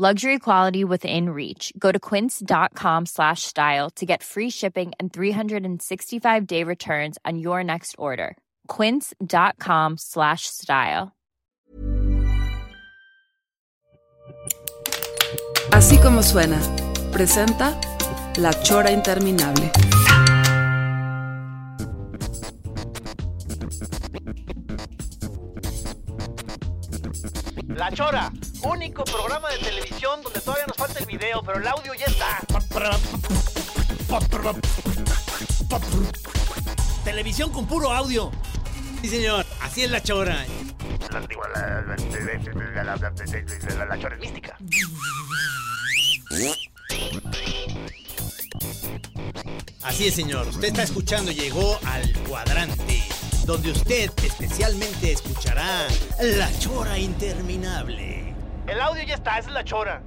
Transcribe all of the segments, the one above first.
Luxury quality within reach. Go to quince.com slash style to get free shipping and 365 day returns on your next order. Quince.com slash style. Así como suena, presenta La Chora Interminable. La Chora, único programa de televisión donde todavía nos falta el video, pero el audio ya está. Televisión con puro audio. Sí, señor. Así es la chora. La, Chora es mística. Así es, señor. Usted está escuchando, llegó al cuadrante, donde usted especialmente escuchará la chora interminable. El audio ya está, esa es la Chora.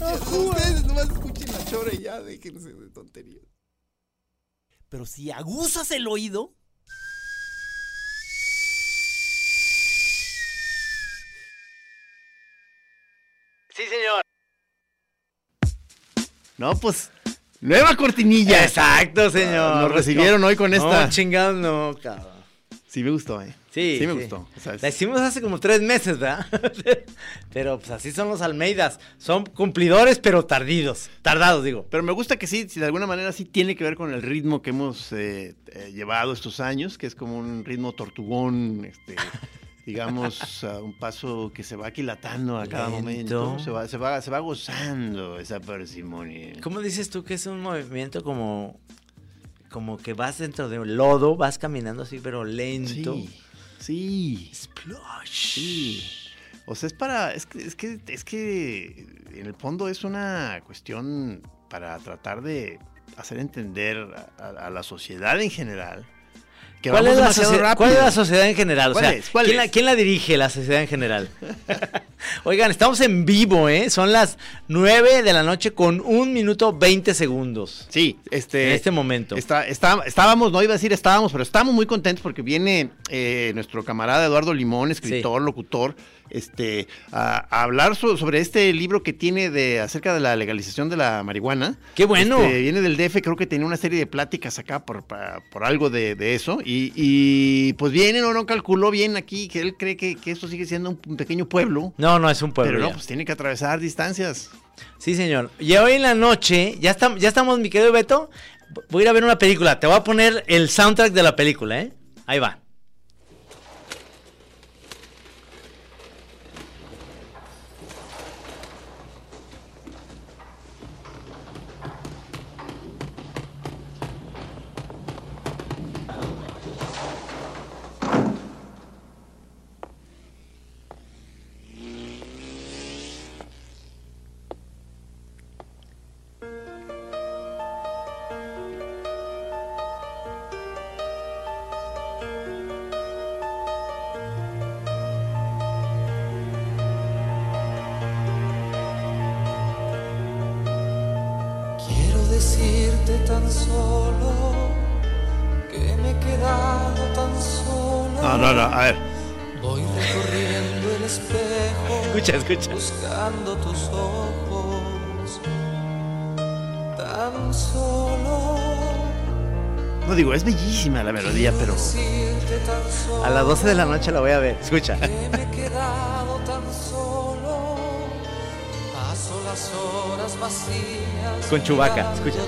Ustedes nomás escuchen la chora y ya déjense de tonterías. Pero si aguzas el oído, Sí, señor. No, pues, nueva cortinilla. Exacto, señor. Nos recibieron hoy con esta. No, chingados, no, cabrón. Sí me gustó, eh. Sí, Sí me gustó. La hicimos hace como tres meses, ¿verdad? pero pues así son los Almeidas. Son cumplidores, pero tardidos. Tardados, digo. Pero me gusta que sí, si de alguna manera sí tiene que ver con el ritmo que hemos eh, eh, llevado estos años, que es como un ritmo tortugón, este, digamos, a un paso que se va aquilatando a cada Lento. momento. Se va, se, va, se va gozando esa parsimonia. ¿Cómo dices tú que es un movimiento como, como que vas dentro de un lodo, vas caminando así, pero lento? Sí, sí. Splosh. Sí. O sea, es para. Es que, es que, es que en el fondo es una cuestión para tratar de hacer entender a, a- a la sociedad en general que ¿Cuál es, la cuál es sociedad en general? O ¿Cuál sea, es? ¿Cuál ¿quién, es? La, quién la dirige la sociedad en general? Oigan, estamos en vivo, ¿eh? Son las 9 de la noche con un minuto 20 segundos. Sí, este. en este momento. Está, está- estábamos, no iba a decir estábamos, pero estamos muy contentos porque viene eh, nuestro camarada Eduardo Limón, escritor, locutor, este, a, a hablar so- sobre este libro que tiene de acerca de la legalización de la marihuana. ¡Qué bueno! Este, viene del DF, creo que tenía una serie de pláticas acá por, por algo de, de eso. Y, y, pues viene, no, no calculó bien aquí, que él cree que, que esto sigue siendo un, un pequeño pueblo. No, no, es un pueblo. pero no, ya. pues tiene que atravesar distancias. Sí, señor. Y hoy en la noche, ya, estamos, ya estamos, mi querido Beto. Voy a ir a ver una película. Te voy a poner el soundtrack de la película, ¿eh? Ahí va. No, no, no, a ver. Voy recorriendo el espejo. Escucha, escucha. Buscando tus ojos. Tan solo. No digo, es bellísima la melodía, pero. A las 12 de la noche la voy a ver. Escucha. Me he quedado tan solo. Paso las horas vacías. Con mirando escucha.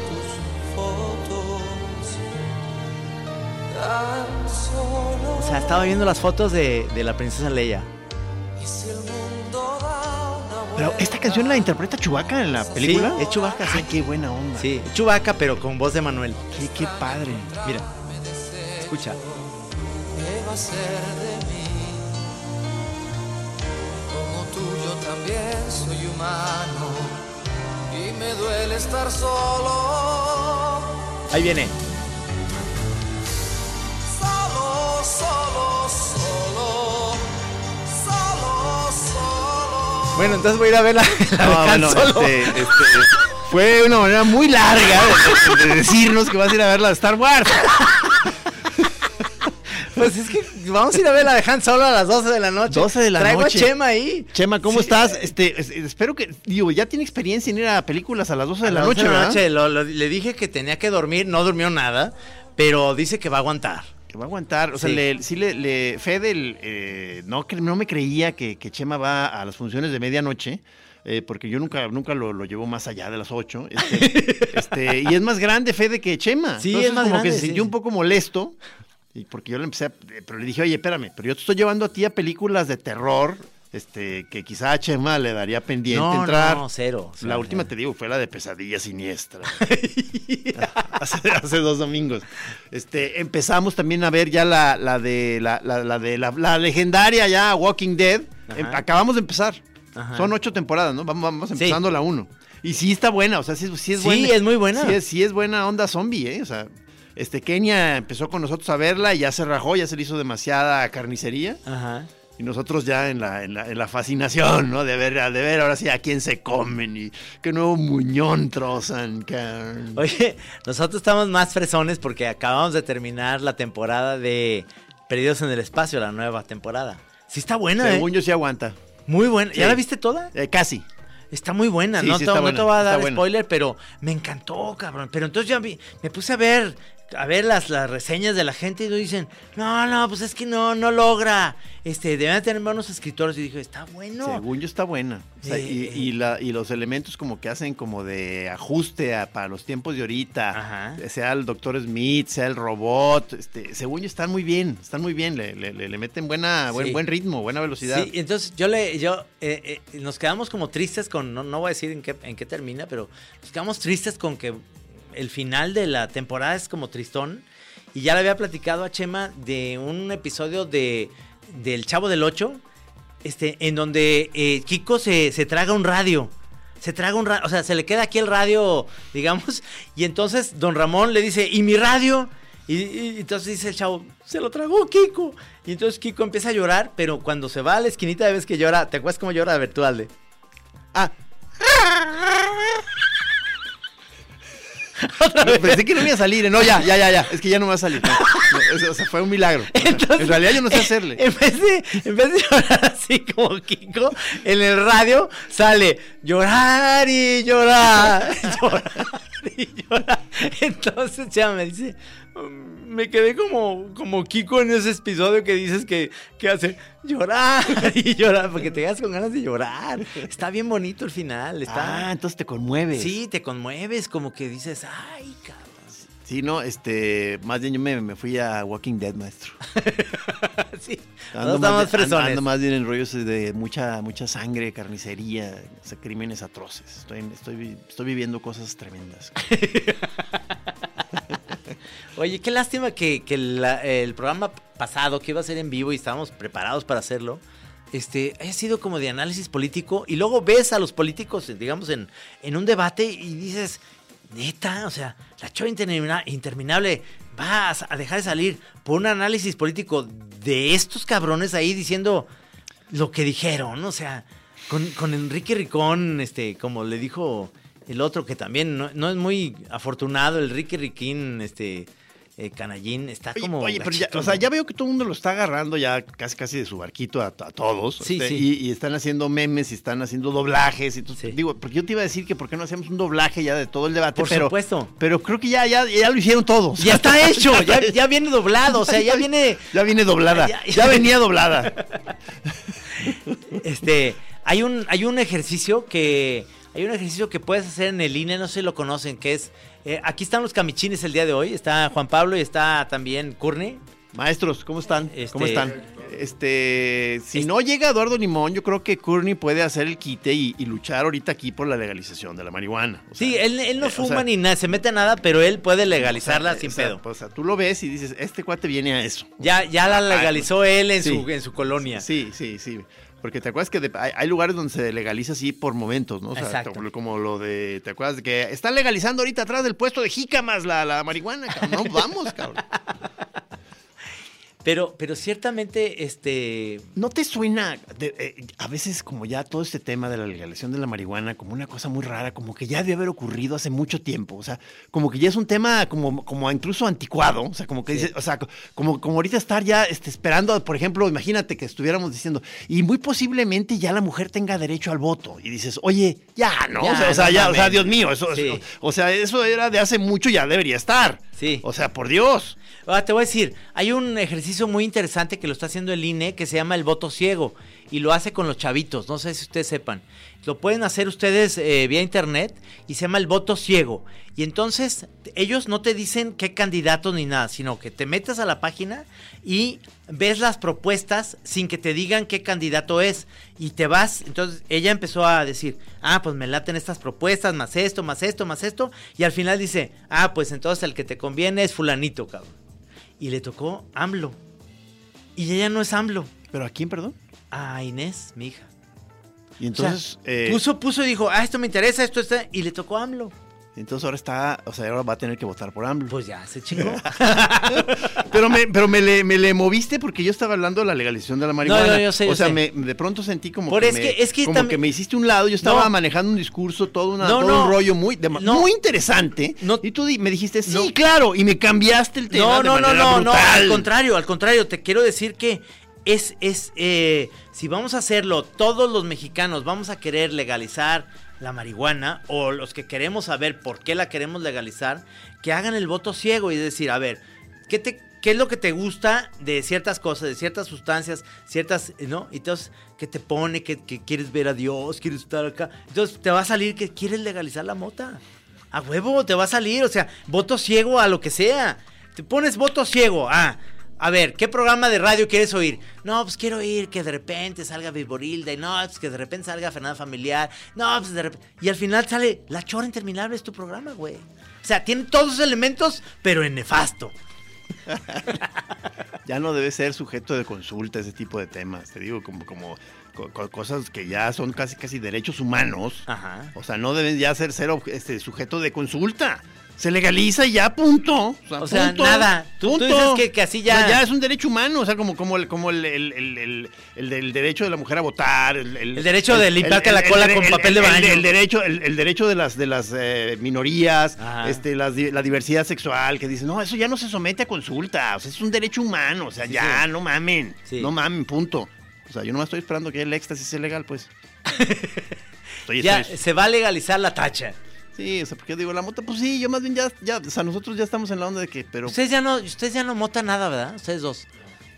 Sea, estaba viendo las fotos de, de la princesa Leia. Y si el mundo da una Pero esta canción la interpreta Chubaca en la película. Sí, es Chewbacca, sí. Ay, qué buena onda. Sí, Chewbacca, pero con voz de Manuel. Qué, qué padre. Mira. Escucha. He va a ser de mí? Como tú yo también soy humano y me duele estar solo. Ahí viene. Bueno, entonces voy a ir a ver la, la No, de Han bueno, Solo. este, este, fue una manera muy larga de, de decirnos que vas a ir a ver la de Star Wars. Pues es que vamos a ir a ver la de Han Solo a las 12 de la noche. 12 de la Traigo noche. a Chema ahí. Chema, ¿cómo Sí. estás? Este, es- espero que, digo, ya tiene experiencia en ir a películas a las 12 de A la las 12 noche, lo- lo- le dije que tenía que dormir, no durmió nada, pero dice que va a aguantar. Que va a aguantar. O sea, Sí. le, sí le, le- Fede el, eh, no, me creía que, que Chema va a las funciones de medianoche. eh, porque yo nunca, nunca lo, lo llevo más allá de las 8. Este, este, y es más grande Fede que Chema. Sí, Entonces, es más como grande, que se sintió sí. un poco molesto. Y porque yo le empecé a, eh, Pero le dije, oye, espérame, pero yo te estoy llevando a ti a películas de terror. Este, que quizá a Chema le daría pendiente No, entrar. no, cero. o sea, La última, te digo, fue la de Pesadilla Siniestra. hace, hace dos domingos. Este, empezamos también a ver ya la, la de la, la- la de la, la legendaria ya Walking Dead. Ajá. Em- acabamos de empezar. Ajá. Son ocho temporadas, ¿no? Vamos, vamos Sí. empezando la uno. Y sí está buena, o sea, sí, sí es Sí, buena. es muy buena. Sí es, sí es buena onda zombie, ¿eh? O sea, este Kenia empezó con nosotros a verla y ya se rajó, ya se le hizo demasiada carnicería. Ajá. Y nosotros ya en la, en la, en la fascinación, ¿no? De ver, de ver ahora sí a quién se comen y qué nuevo muñón trozan. cabrón. Oye, nosotros estamos más fresones porque acabamos de terminar la temporada de Perdidos en el Espacio, la nueva temporada. Sí está buena, Según ¿eh? yo sí aguanta. Muy buena. ¿Ya la viste toda? Eh, casi. Está muy buena, Sí, no, sí te, está no buena, te voy a dar buena. spoiler, pero me encantó, cabrón. Pero entonces vi- me puse a ver, a ver las, las reseñas de la gente y nos dicen, no, no, pues es que no, no logra. Este, deben tener buenos escritores. Y dije, está bueno. Según yo está buena. O sea, y, Eh, y la, y los elementos como que hacen como de ajuste a- para los tiempos de ahorita. Ajá. Sea el Doctor Smith, sea el robot. Este, según yo están muy bien, están muy bien. Le, le- le- meten buena, buen, Sí. buen ritmo, buena velocidad. Sí, entonces yo le, yo, eh, eh, nos quedamos como tristes con, no, no voy a decir en qué, en qué termina, pero nos quedamos tristes con que el final de la temporada es como tristón. Y ya le había platicado a Chema de un episodio de del Chavo del 8, este, en donde eh, Kiko se, se traga un radio. Se traga un radio, o sea, se le queda aquí el radio, digamos, y entonces don Ramón le dice, ¿y mi radio? Y, entonces dice el chavo, se lo tragó Kiko. Y entonces Kiko empieza a llorar, pero cuando se va a la esquinita de vez que llora, ¿te acuerdas cómo llora Virtualde? Ah. Pensé que no iba a salir. ¿eh? No, ya, ya, ya, ya. Es que ya no me va a salir. No, no, eso, o sea, fue un milagro. Entonces, en realidad yo no sé hacerle. En vez, de, en vez de llorar así como Kiko, en el radio sale llorar y llorar, llorar y llorar. Entonces ya me dice, "Mm, me quedé como, como Kiko en ese episodio que dices que, que hace llorar y llorar, porque te quedas con ganas de llorar. Está bien bonito el final, está... Ah, entonces te conmueves. Sí, te conmueves, como que dices, ay, cabrón. Sí, no, este, más bien yo me, me fui a Walking Dead, maestro. Sí, Ando más, bien- ando- fresones. ando más bien en rollos de mucha, mucha sangre, carnicería, o sea, crímenes atroces. Estoy, estoy, estoy viviendo cosas tremendas. Oye, qué lástima que, que el programa pasado, que iba a ser en vivo y estábamos preparados para hacerlo, este, haya sido como de análisis político y luego ves a los políticos, digamos, en, en un debate y dices, neta, o sea, la chora intermina- interminable va a, a dejar de salir por un análisis político de estos cabrones ahí diciendo lo que dijeron, o sea, con, con Enrique Ricón, este, como le dijo el otro, que también no, no es muy afortunado, el Ricky Riquín, este, eh, Canallín, está Oye, como... oye, pero ya, o sea, ya veo que todo el mundo lo está agarrando ya casi casi de su barquito a, a todos. Sí, este, sí. Y, y están haciendo memes y están haciendo doblajes. Y Sí. Digo, porque yo te iba a decir que por qué no hacemos un doblaje ya de todo el debate. Por pero, supuesto. Pero creo que ya, ya, ya lo hicieron todos. Ya está hecho, ya, ya viene doblado, o sea, ya viene... Ya viene doblada. Ya- Ya, venía doblada. Este, hay un, hay un ejercicio que, hay un ejercicio que puedes hacer en el INE, no sé si lo conocen, que es, eh, aquí están los camichines el día de hoy, está Juan Pablo y está también Curne, Maestros, ¿cómo están? ¿Cómo Este- están? Este, si Este- no llega Eduardo Limón, yo creo que Courtney puede hacer el quite y, y luchar ahorita aquí por la legalización de la marihuana. O sea, Sí, él, él no eh, o fuma sea, ni nada, se mete a nada, pero él puede legalizarla o sea, sin pedo. O sea, tú lo ves y dices, este cuate viene a eso. Ya, ya la legalizó él en, Sí. su, en su colonia. Sí, sí, sí. Porque te acuerdas que de- hay, hay lugares donde se legaliza así por momentos, ¿no? O sea, Exacto. como- lo de, ¿te acuerdas de que están legalizando ahorita atrás del puesto de jícamas la, la marihuana? cabrón? No, vamos, cabrón. Pero, pero ciertamente, este. ¿No te suena de- eh, a veces como ya todo este tema de la legalización de la marihuana como una cosa muy rara, como que ya debió haber ocurrido hace mucho tiempo? O sea, como que ya es un tema como, como incluso anticuado. O sea, como que Sí. dice, o sea, como, como ahorita estar ya este, esperando, por ejemplo, imagínate que estuviéramos diciendo, y muy posiblemente ya la mujer tenga derecho al voto. Y dices, oye, ya, ¿no? Ya, o sea, o sea, ya, o sea. Dios mío, eso, Sí. eso- o sea, eso era de hace mucho, ya debería estar. Sí. O sea, por Dios. Ah, te voy a decir, hay un ejercicio muy interesante que lo está haciendo el INE que se llama el voto ciego y lo hace con los chavitos, no sé si ustedes sepan. Lo pueden hacer ustedes eh, vía internet y se llama el voto ciego. Y entonces ellos no te dicen qué candidato ni nada, sino que te metes a la página y ves las propuestas sin que te digan qué candidato es. Y te vas, entonces ella empezó a decir, ah, pues me laten estas propuestas, más esto, más esto, más esto. Y al final dice, ah, pues entonces el que te conviene es fulanito, cabrón y le tocó AMLO. Y ella no es AMLO. ¿Pero a quién, perdón? A Inés, mi hija. Y O sea, entonces... eh, puso, puso y dijo, ah, esto me interesa, esto está. Y le tocó AMLO. Entonces ahora está, o sea, ahora va a tener que votar por AMLO. Pues ya, se chingó. Pero me, pero me le, me le moviste porque yo estaba hablando de la legalización de la marihuana. No, no, yo sé, yo o sea, sé. me, de pronto sentí como, Por que, es me, que- es que como también- que me hiciste un lado. Yo estaba No. manejando un discurso, todo, una, No, todo no. un rollo muy, de- No. muy interesante. No. Y tú me dijiste, sí, No. claro, y me cambiaste el tema. no, de no, no, manera no, no. brutal. Al contrario, al contrario. Te quiero decir que es, es, eh, si vamos a hacerlo, todos los mexicanos vamos a querer legalizar la marihuana o los que queremos saber por qué la queremos legalizar, que hagan el voto ciego y decir, a ver, ¿qué te ¿Qué es lo que te gusta de ciertas cosas, de ciertas sustancias, ciertas, ¿no? Y entonces, ¿qué te pone? Que quieres ver a Dios, quieres estar acá. Entonces, te va a salir que quieres legalizar la mota. A huevo, te va a salir, o sea, voto ciego a lo que sea. Te pones voto ciego, ah. A ver, ¿qué programa de radio quieres oír? No, pues quiero oír que de repente salga Viborilda y no, pues que de repente salga Fernanda Familiar. No, pues de repente. Y al final sale La Chora Interminable es tu programa, güey. O sea, tiene todos esos elementos, pero en nefasto. Ya no debe ser sujeto de consulta ese tipo de temas. Te digo, como, como co- co- cosas que ya son casi casi derechos humanos. Ajá. O sea, no deben ya ser, ser este, sujeto de consulta. Se legaliza y ya, punto. O sea, nada. Tú- tú dices que- que así ya- O sea, ya es un derecho humano, o sea, como, como, el, como el, el, el, el- derecho de la mujer a votar. El, derecho de limpiarte la cola con papel de baño. El, derecho, el, el derecho de las, de las eh, minorías, Ajá. este, las la diversidad sexual, que dicen, no, eso ya no se somete a consulta. O sea, es un derecho humano. O sea, Sí, ya, sí. no mamen. Sí. No mamen, punto. O sea, yo no estoy esperando que el éxtasis sea legal, pues. Estoy, Ya estoy- se va a legalizar la tacha. Sí, o sea, porque yo digo, la mota, pues sí, yo más bien ya, ya, o sea, nosotros ya estamos en la onda de que, pero... Ustedes ya no, ustedes ya no motan nada, ¿verdad? Ustedes dos.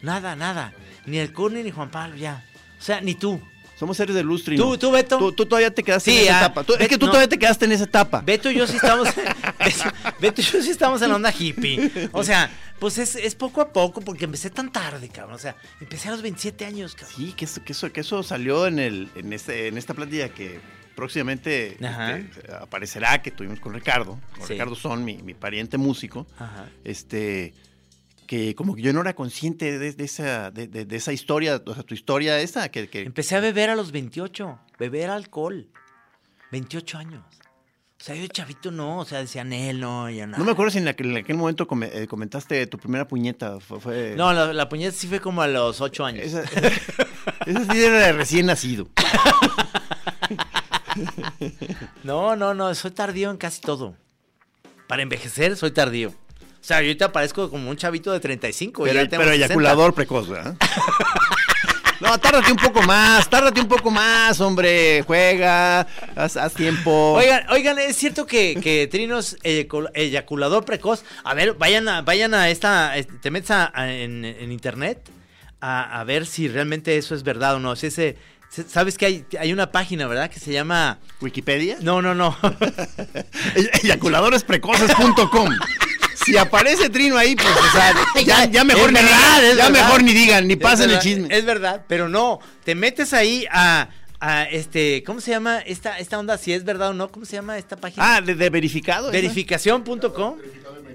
Nada, nada. Ni el Curni ni Juan Pablo, ya. O sea, ni tú. Somos seres de lustro y ¿Tú- tú, Beto? Tú, tú todavía te quedaste Sí, en esa ah, etapa. Tú- es que tú no. todavía te quedaste en esa etapa. Beto y yo sí estamos. Beto y yo sí estamos en la onda hippie. O sea, pues es, es poco a poco, porque empecé tan tarde, cabrón. O sea, empecé a los 27 años, cabrón. Sí, que eso, que eso, que eso salió en el, en este, en esta plática que próximamente este, aparecerá, que tuvimos con Ricardo, con Sí. Ricardo Son, mi, mi pariente músico, Ajá. este, que como que yo no era consciente de, de esa, de, de- de esa historia, o sea, tu historia esa, que, que Empecé a beber a los 28. Beber alcohol. 28 años. O sea, yo chavito no. O sea, decían él, no, yo no. no me acuerdo si en, aquel, en aquel momento eh, comentaste tu primera puñeta, fue... fue- No, la, la puñeta sí fue como a los 8 años. Esa, esa sí era de recién nacido. No, no, no, soy tardío en casi todo. Para envejecer, soy tardío. O sea, yo ahorita parezco como un chavito de 35. Pero, ya tengo pero 60. eyaculador precoz, ¿verdad? No, tárdate un poco más, tárdate un poco más, hombre. Juega, haz, haz tiempo. Oigan, oigan, es cierto que, que Trino es eyacul- eyaculador precoz. A ver, vayan a, vayan a esta, este, te metes a- a- en, en internet a, a ver si realmente eso es verdad o no. Si ese, se- sabes que hay, hay una página, ¿verdad? Que se llama, Wikipedia. no, no, no. Ey- Eyaculadoresprecoces.com. si aparece Trino ahí, pues, o sea, ya, ya mejor Es ni verdad, digan, ya verdad. mejor ni digan, ni pasen el chisme. Es verdad, pero no, te metes ahí a, a este, ¿cómo se llama esta, esta onda? Si es verdad o no, ¿cómo se llama esta página? Ah, de, de verificado. Verificación.com,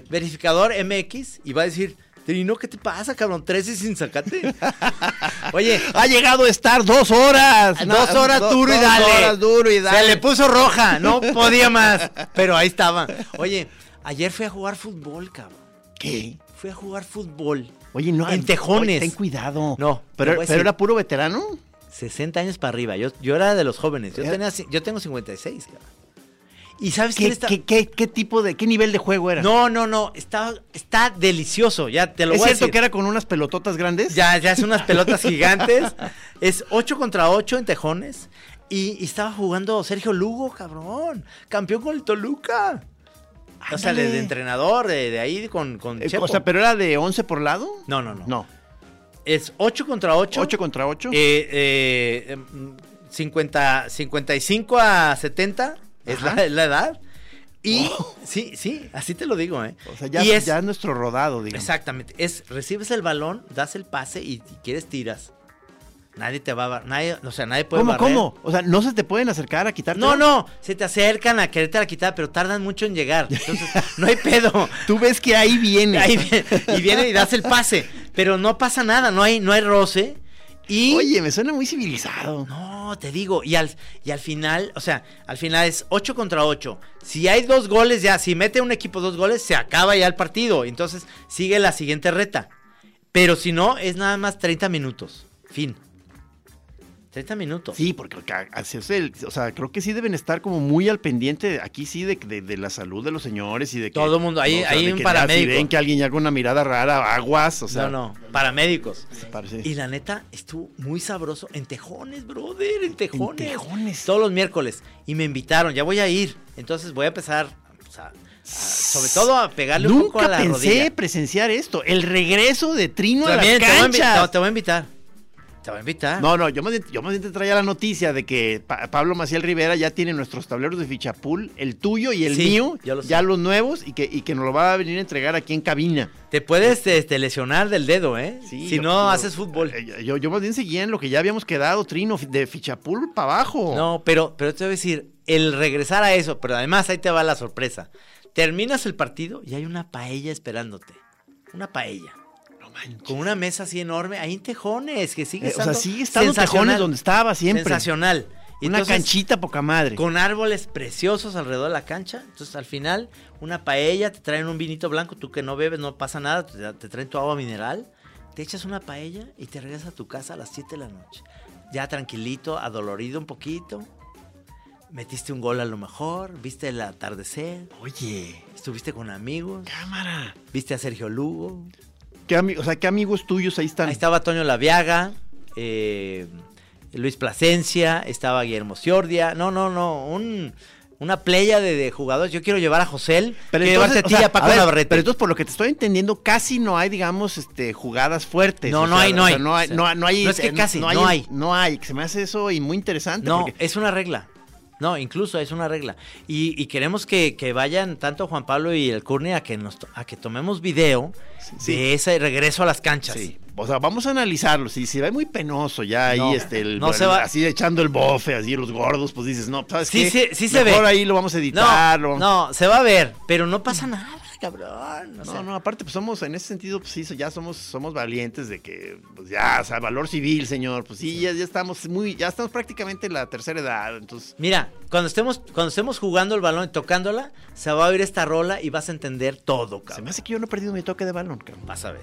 verificador MX, y va a decir, Trino, ¿qué te pasa, cabrón? 13 sin sacate. Oye, Ha llegado a estar dos horas. dos No, horas do- duro y dos dale. horas duro y dale. Se le puso roja, no podía más, pero ahí estaba. Oye, ayer fui a jugar fútbol, cabrón. ¿Qué? Fui a jugar fútbol. Oye, no. En tejones. oye, ten cuidado. No, Pero, pero decir. era puro veterano. 60 años para arriba. Yo, yo era de los jóvenes. Yo, Era- tenía, yo tengo 56, cabrón. ¿Y sabes ¿Qué, quién está? qué, qué, qué tipo de, qué nivel de juego era? No, no, no. Está, está delicioso. Ya te lo ¿Es voy a cierto decir. que era con unas pelototas grandes? Ya, ya es unas pelotas gigantes. Es 8 contra 8 en tejones. Y, y estaba jugando Sergio Lugo, cabrón. Campeón con el Toluca. O sea, de, Ándale. de entrenador, de, de ahí con, con Eh, Chepo. o sea, pero era de 11 por lado. No, no, no. No. Es 8 contra 8. 8 contra 8. Eh, eh, em, 50, 55 a 70 es la, edad. Y sí, sí, así te lo digo, ¿eh? o sea, ya, y es, ya es nuestro rodado, digamos. exactamente, es recibes el balón, das el pase y si quieres tiras. Nadie te va a nadie, o sea, nadie puede ¿Cómo, barrer. cómo? O sea, ¿no se te pueden acercar a quitarte? No, no, se te acercan a quererte la quitar, pero tardan mucho en llegar. Entonces, no hay pedo. Tú ves que ahí viene. Ahí viene- y viene y das el pase, pero no pasa nada, no hay no hay roce. Y Oye, me suena muy civilizado. No, te digo, y al, y al final, o sea, al final es 8 contra 8. Si hay dos goles ya, si mete un equipo dos goles, se acaba ya el partido. Entonces sigue la siguiente reta. Pero si no, es nada más 30 minutos. Fin. 30 minutos. Sí, porque el- o sea, creo que sí deben estar como muy al pendiente aquí sí de, de- de la salud de los señores y de que Todo mundo, ahí- o sea, ahí de un ya paramédico. Si ven que alguien ya con una mirada rara, aguas, o sea, no, no, paramédicos. parece- Y la neta, estuvo muy sabroso. En Tejones, brother, en Tejones. Tejones. Todos los miércoles. Y me invitaron, ya voy a ir. Entonces voy a empezar, o sea, sobre todo a pegarle un poco a Nunca la pensé rodilla. presenciar esto, el regreso de Trino a las También te voy a, invi- canchas. no, te voy a invitar. Te voy a invitar. No, no, yo más bien, yo más te traía la noticia de que Pa- Pablo Maciel Rivera ya tiene nuestros tableros de fichapul, el tuyo y el Sí, mío, lo ya los nuevos, y que, y que nos lo va a venir a entregar aquí en cabina. Te puedes este, lesionar del dedo, ¿eh? Sí, si yo- no yo- haces fútbol. eh, Yo, yo más bien seguía en lo que ya habíamos quedado, Trino, de fichapul para abajo. No, pero, pero te voy a decir, el regresar a eso, pero además ahí te va la sorpresa. Terminas el partido y hay una paella esperándote. Una paella. Manches. Con una mesa así enorme, ahí en Tejones, que sigue Eh, o sea, sigue estando. Tejones donde estaba siempre. Sensacional. Y Una entonces, canchita poca madre. Con árboles preciosos alrededor de la cancha. Entonces, al final, una paella, te traen un vinito blanco, tú que no bebes, no pasa nada, te, te traen tu agua mineral, te echas una paella y te regresas a tu casa a las 7 de la noche. Ya tranquilito, adolorido un poquito. Metiste un gol a lo mejor, viste el atardecer, Oye, estuviste con amigos, cámara. viste a Sergio Lugo, ¿Qué, o sea, ¿qué amigos tuyos ahí están? Ahí estaba Toño Laviaga, eh, Luis Plasencia, estaba Guillermo Ciordia. No, no, no, un, una playa de, de jugadores. Yo quiero llevar a José, quiero llevarte a ti a Paco ver, Navarrete. Pero entonces, por lo que te estoy entendiendo, casi no hay, digamos, este, jugadas fuertes. No, no sea, hay, no o sea, hay. no hay. No, hay. no es que casi, no hay. No hay. Se me hace eso y muy interesante. no, porque- es una regla. No, incluso es una regla. Y, y queremos que, que vayan tanto Juan Pablo y el Curni a que, nos, a que tomemos video Sí. de ese regreso a las canchas. Sí. O sea, vamos a analizarlo. Si se ve muy penoso ya ahí, No, este, el- no se va- así echando el bofe, así los gordos, pues dices, no, ¿sabes Sí, qué? sí, sí se Mejor ve. ahí lo vamos a editar. No, no, se va a ver, pero no pasa nada, cabrón. o No, sea, no, aparte, pues somos, en ese sentido, pues sí, ya somos, somos valientes de que, pues ya, o sea, valor civil, señor. Pues sí, ya, ya estamos muy, ya estamos prácticamente en la tercera edad, entonces. Mira, cuando estemos, cuando estemos jugando el balón y tocándola, se va a oír esta rola y vas a entender todo, Se cabrón. me hace que yo no he perdido mi toque de balón, cabrón. Vas a ver.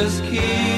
just keep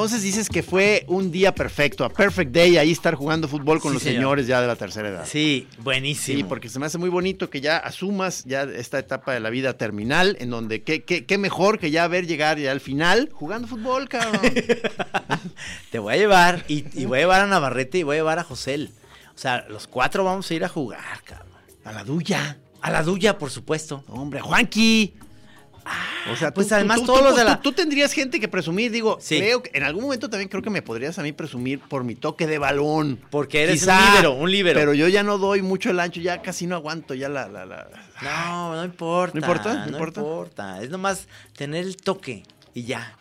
Entonces dices que fue un día perfecto, a perfect day, ahí estar jugando fútbol con Sí, los señor. señores ya de la tercera edad. Sí, buenísimo. Sí, porque se me hace muy bonito que ya asumas ya esta etapa de la vida terminal, en donde qué, qué, qué mejor que ya ver llegar ya al final jugando fútbol, cabrón. Te voy a llevar y, y voy a llevar a Navarrete y voy a llevar a Josel. O sea, los cuatro vamos a ir a jugar, cabrón. A la duya. A la Duya, por supuesto. Hombre, Juanqui. O sea, pues además todos tú- los de la- tú- tú tendrías gente que presumir, digo, Sí. creo que en algún momento también creo que me podrías a mí presumir por mi toque de balón. Porque eres Quizá, un líbero, un líbero. Pero yo ya no doy mucho el ancho, ya casi no aguanto ya la... la, la- No, no importa. ¿No importa? ¿No No importa? importa. Es nomás tener el toque y ya.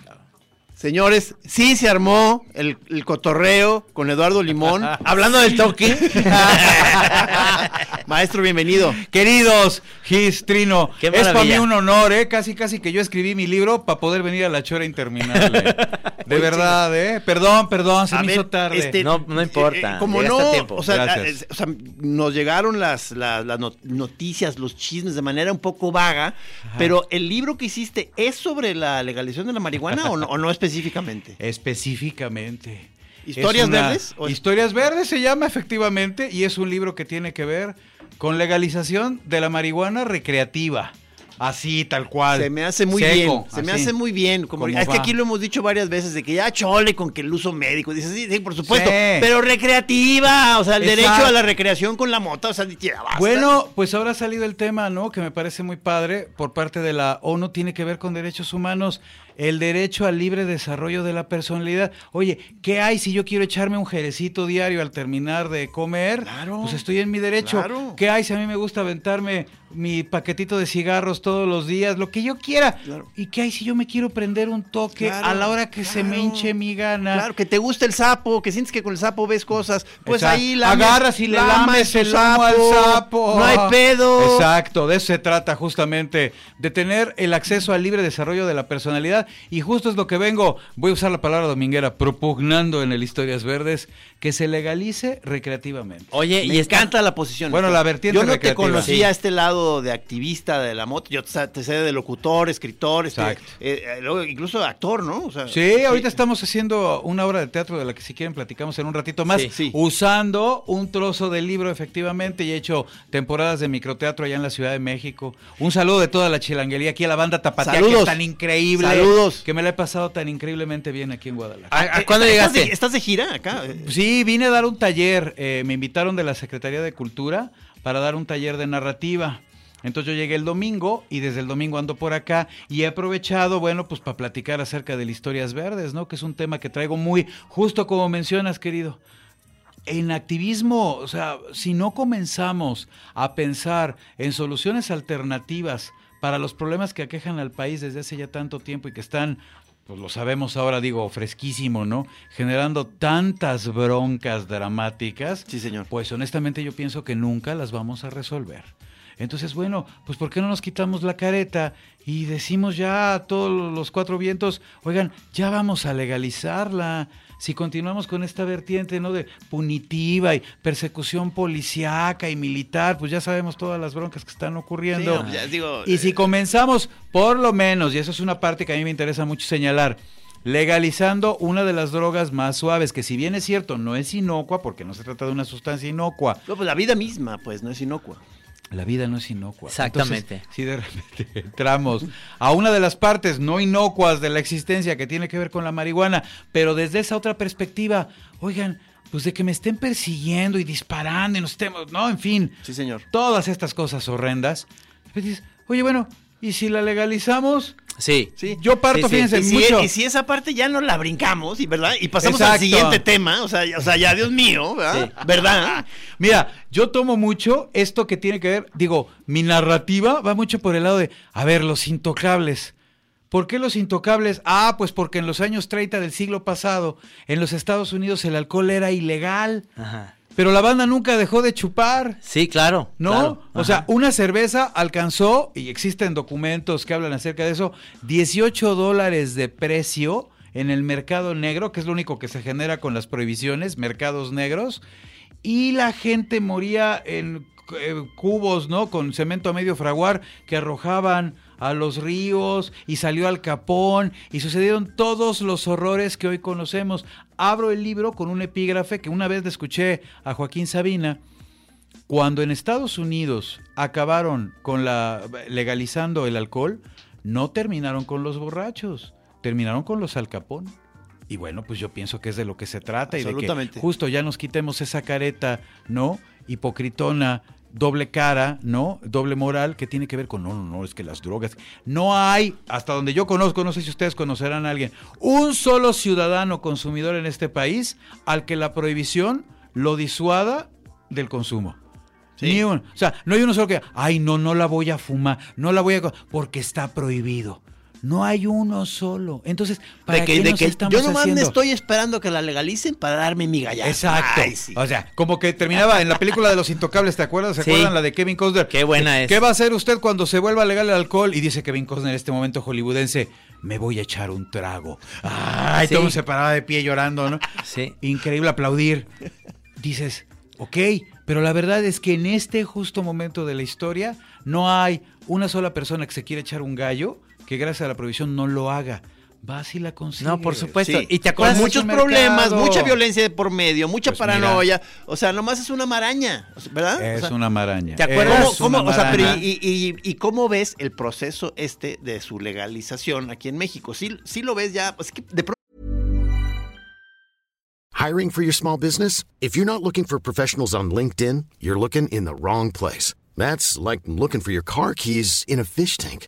Señores, sí se armó el, el cotorreo con Eduardo Limón. Hablando del toque. Maestro, bienvenido. Queridos Gis, Trino, Qué es para mí un honor, ¿eh? Casi, casi que yo escribí mi libro para poder venir a la chora interminable. De verdad, ¿eh? Perdón, perdón, se A me ver, hizo tarde. este, No, no importa, como llegaste no, a tiempo. O, sea, o nos llegaron las, las, las not- noticias, los chismes de manera un poco vaga, pero el libro que hiciste es sobre la legalización de la marihuana o no, o no específicamente. Específicamente. ¿Historias Es una- verdes? ¿O es- Historias verdes se llama efectivamente y es un libro que tiene que ver con legalización de la marihuana recreativa. Así, tal cual. Se me hace muy Seco, bien, se me hace muy bien. Como, es que aquí lo hemos dicho varias veces de que ya chole con que el uso médico. Dices, sí, sí, por supuesto, Sí. pero recreativa, o sea, el Exacto. derecho a la recreación con la mota, o sea, ya basta. Bueno, pues ahora ha salido el tema, ¿no? Que me parece muy padre por parte de la ONU, tiene que ver con derechos humanos. El derecho al libre desarrollo de la personalidad. Oye, ¿qué hay si yo quiero echarme un jerecito diario al terminar de comer? Claro. Pues estoy en mi derecho. Claro. ¿Qué hay si a mí me gusta aventarme mi paquetito de cigarros todos los días? Lo que yo quiera. Claro. ¿Y qué hay si yo me quiero prender un toque a la hora que se me hinche mi gana? Claro, que te gusta el sapo, que sientes que con el sapo ves cosas. Pues Exacto. ahí lames- agarras y le lames el lomo al sapo. No hay pedo. Exacto, de eso se trata justamente, de tener el acceso al libre desarrollo de la personalidad. Y justo es lo que vengo, voy a usar la palabra dominguera, propugnando en el Historias Verdes, que se legalice recreativamente. Oye, Me y está- encanta la posición. Bueno, la vertiente Yo no te conocía Sí. este lado de activista de la moto. Yo te, sé de locutor, escritor, este, Exacto. eh, eh, luego incluso actor, ¿no? O sea, Sí, ahorita estamos haciendo una obra de teatro de la que si quieren platicamos en un ratito más, Sí, sí. usando un trozo del libro efectivamente y he hecho temporadas de microteatro allá en la Ciudad de México. Un saludo de toda la chilanguería aquí a la banda Tapatía, que Saludos. es tan increíble. Saludos. Que me la he pasado tan increíblemente bien aquí en Guadalajara. ¿A, a cuándo ¿estás llegaste? de- ¿Estás de gira acá? Eh, Sí, vine a dar un taller, eh, me invitaron de la Secretaría de Cultura para dar un taller de narrativa. Entonces yo llegué el domingo y desde el domingo ando por acá y he aprovechado, bueno, pues para platicar acerca de las historias verdes, ¿no? Que es un tema que traigo muy, justo como mencionas, querido. En activismo, o sea, si no comenzamos a pensar en soluciones alternativas para los problemas que aquejan al país desde hace ya tanto tiempo y que están, pues lo sabemos ahora, digo, fresquísimo, ¿no? Generando tantas broncas dramáticas. Sí, señor. Pues honestamente yo pienso que nunca las vamos a resolver. Entonces, bueno, pues ¿por qué no nos quitamos la careta y decimos ya a todos los cuatro vientos, oigan, ya vamos a legalizarla? Si continuamos con esta vertiente, ¿no? De punitiva y persecución policíaca y militar, pues ya sabemos todas las broncas que están ocurriendo. Sí, no, ya digo, y si eh, comenzamos, por lo menos, y eso es una parte que a mí me interesa mucho señalar, legalizando una de las drogas más suaves, que si bien es cierto, no es inocua, porque no se trata de una sustancia inocua, No, pues la vida misma, pues, no es inocua. La vida no es inocua. Exactamente. Entonces, si de repente entramos a una de las partes no inocuas de la existencia que tiene que ver con la marihuana, pero desde esa otra perspectiva, oigan, pues de que me estén persiguiendo y disparando y nos estemos, no, en fin, Sí, señor. todas estas cosas horrendas. pues dices, oye, bueno, ¿y si la legalizamos? Sí. Sí. Yo parto, Sí, sí. fíjense, Y si, mucho. y si esa parte ya no la brincamos, y ¿verdad? Y pasamos Exacto. al siguiente tema, o sea, ya- o sea, ya Dios mío, ¿verdad? ¿Verdad? Mira, yo tomo mucho esto que tiene que ver, digo, mi narrativa va mucho por el lado de, a ver, los intocables. ¿Por qué los intocables? Ah, pues porque en los años 30 del siglo pasado, en los Estados Unidos el alcohol era ilegal, Ajá. Pero la banda nunca dejó de chupar. Sí, claro. ¿No? claro. O sea, una cerveza alcanzó, y existen documentos que hablan acerca de eso, 18 dólares de precio en el mercado negro, que es lo único que se genera con las prohibiciones, mercados negros, y la gente moría en eh, cubos, ¿no? Con cemento a medio fraguar que arrojaban a los ríos y salió al capón y sucedieron todos los horrores que hoy conocemos. Abro el libro con un epígrafe que una vez le escuché a Joaquín Sabina, cuando en Estados Unidos acabaron con la legalizando el alcohol, no terminaron con los borrachos, terminaron con los Al Capón. Y bueno, pues yo pienso que es de lo que se trata y de que justo ya nos quitemos esa careta, ¿no? Hipocritona, doble cara, ¿no? Doble moral que tiene que ver con no, no, no, es que las drogas. No hay, hasta donde yo conozco, no sé si ustedes conocerán a alguien, un solo ciudadano consumidor en este país al que la prohibición lo disuada del consumo. Sí. Ni uno. O sea, no hay uno solo que, ay, no, no la voy a fumar, no la voy a... co-", Porque está prohibido. No hay uno solo. Entonces, ¿para De que, qué de nos que estamos yo nomás me haciendo? estoy esperando que la legalicen para darme mi gallada. Exacto. Ay, sí. O sea, como que terminaba en la película de Los Intocables, ¿te acuerdas? ¿Se Sí. acuerdan la de Kevin Costner? Qué buena es. ¿Qué va a hacer usted cuando se vuelva legal el alcohol? Y dice Kevin Costner en este momento hollywoodense, me voy a echar un trago. Ay, Sí. todo se paraba de pie llorando, ¿no? Sí. Increíble aplaudir. Dices, ok, pero la verdad es que en este justo momento de la historia no hay una sola persona que se quiera echar un gallo que gracias a la prohibición no lo haga. Vas y la consigues. No, por supuesto. Sí. ¿Y te Con acuerdas? muchos un problemas, mucha violencia de por medio, mucha Pues mira. paranoia. O sea, nomás es una maraña, ¿verdad? Es O sea, una maraña. ¿Te acuerdas? Es ¿Cómo, cómo- o sea, pero maraña. y, y- y cómo ves el proceso este de su legalización aquí en México? ¿Sí, sí lo ves ya? Pues que de pronto Hiring for your small business? If you're not looking for professionals on LinkedIn, you're looking in the wrong place. That's like looking for your car keys in a fish tank.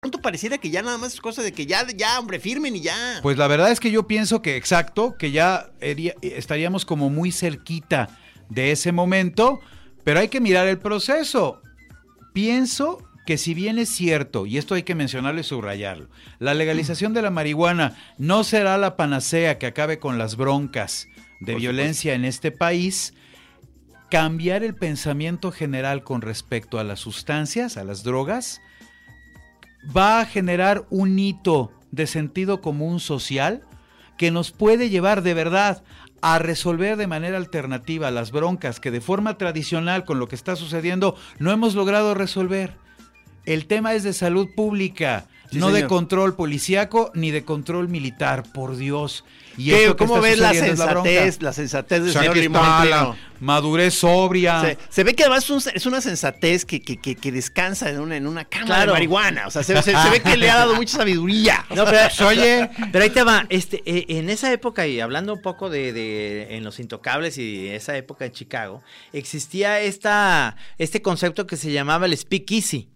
Pronto pareciera que ya nada más es cosa de que ya, ya, hombre, firmen y ya. Pues la verdad es que yo pienso que exacto, que ya estaríamos como muy cerquita de ese momento, pero hay que mirar el proceso. Pienso que si bien es cierto, y esto hay que mencionarlo y subrayarlo, la legalización de la marihuana no será la panacea que acabe con las broncas de violencia en este país, cambiar el pensamiento general con respecto a las sustancias, a las drogas, va a generar un hito de sentido común social que nos puede llevar de verdad a resolver de manera alternativa las broncas que de forma tradicional con lo que está sucediendo no hemos logrado resolver. El tema es de salud pública, Sí, no de control policíaco ni de control militar, por Dios. Y ¿Qué- esto que ¿Cómo está ves la sensatez, la sensatez del O sea, señor Limón madurez sobria. Se, se ve que además es, un- es una sensatez que, que- que- que descansa en una, en una cama Claro. de marihuana. O sea, se, se- se ve que le ha dado mucha sabiduría. No, pero, Oye. pero ahí te va. Este, eh, en esa época, y hablando un poco de, de- en los intocables y esa época en Chicago, existía esta, este concepto que se llamaba el speakeasy.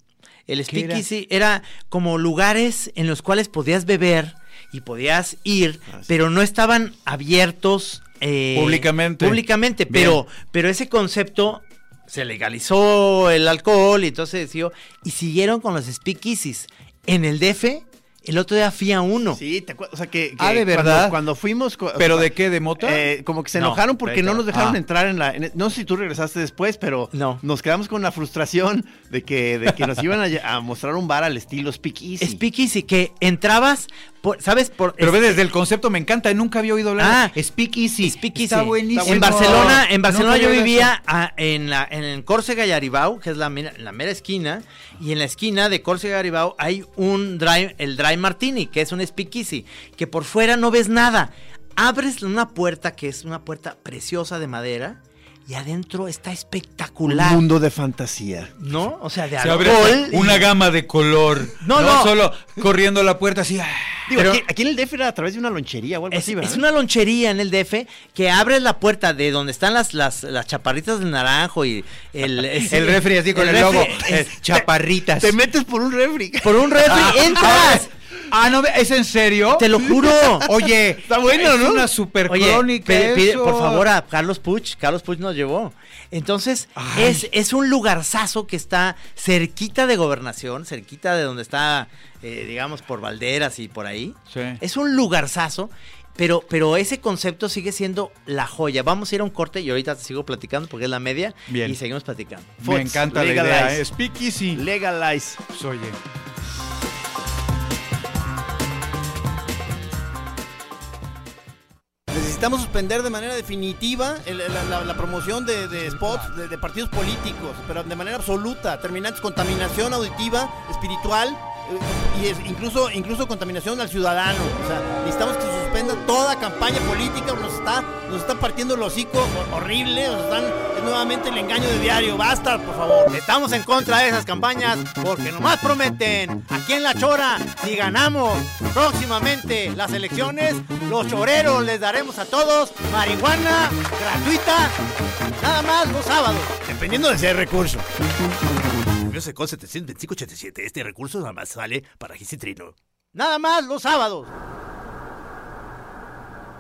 El ¿Qué era? speakeasy era? como lugares en los cuales podías beber y podías ir, pero no estaban abiertos eh, Públicamente. Públicamente, Bien. pero, pero ese concepto se legalizó el alcohol y entonces decidió, y siguieron con los speakeasies. En el DF, el otro día fui a uno. Sí, te acuerdas. O sea, que, que Ah, ¿de cuando- verdad? Cuando, fuimos. ¿Pero de qué? ¿De mota? Eh, como que se No, enojaron porque no nos dejaron Ah. entrar en la. en- no sé si tú regresaste después, pero No. nos quedamos con la frustración de que, de que nos iban a mostrar un bar al estilo Speakeasy. Speakeasy, que entrabas, por, ¿sabes? Por, Pero es- ve, desde el concepto me encanta, nunca había oído hablar. Ah, Speak Easy. Speakeasy. Está buenísimo. En Barcelona, en Barcelona yo vivía a- en, la, en Córcega y Aribau, que es la, mera- la mera esquina, y en la esquina de Córcega y Aribau hay un dry, el Dry Martini, que es un speakeasy, que por fuera no ves nada. Abres una puerta, que es una puerta preciosa de madera, y adentro está Un espectacular. mundo de fantasía. ¿No? O sea, de Se abre alcohol. y- una gama de color. No, no. Solo corriendo la puerta así. ah. Digo, Pero- aquí, aquí en el DF era a través de una lonchería o algo Es, así, ¿verdad? es una lonchería en el DF que abres la puerta de donde están las, las, las chaparritas de naranjo y el, es- El refri así con el, refri logo. es- eh, chaparritas. Te metes por un refri. por un refri Ah, entras. Ah, no, ¿es en serio? Te lo juro. Oye, Está bueno, es ¿no? una super Oye, crónica. pide- pide, eso. por favor a Carlos Puch. Carlos Puch nos llevó. Entonces, Ay. es, es un lugarzazo que está cerquita de gobernación, cerquita de donde está, eh, digamos, por Valderas y por ahí. Sí. Es un lugarzazo. Pero, pero ese concepto sigue siendo la joya. Vamos a ir a un corte y ahorita te sigo platicando porque es la media. Bien. Y seguimos platicando. Me encanta la legalize. idea. ¿eh? Speak Easy. Legalize. Pues, oye. Necesitamos suspender de manera definitiva el- la, la- la promoción de, de spots de, de partidos políticos, pero de manera absoluta, terminantes, contaminación auditiva, espiritual y es- incluso, incluso contaminación al ciudadano. O sea, necesitamos que se suspenda toda campaña política, nos está, nos está partiendo el hocico hor- horrible, nos están, es nuevamente el engaño de diario. Basta, por favor. Estamos en contra de esas campañas porque nomás prometen. Aquí en La Chora, si ganamos próximamente las elecciones, los choreros les daremos a todos marihuana gratuita, nada más los sábados. Dependiendo de ese recurso. Con 72587, este recurso nada más sale para Gisitrino. Nada más los sábados.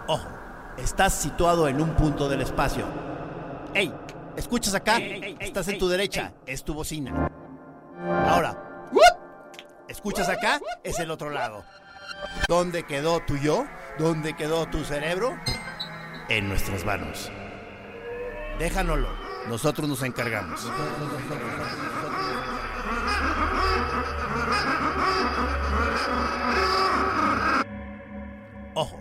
Ojo, estás situado en un punto del espacio. ¡Ey! ¿Escuchas acá? estás en tu derecha, es tu bocina. Ahora, ¿escuchas acá? Es el otro lado. ¿Dónde quedó tu yo? ¿Dónde quedó tu cerebro? En nuestras manos. Déjanoslo, nosotros nos encargamos. Ojo.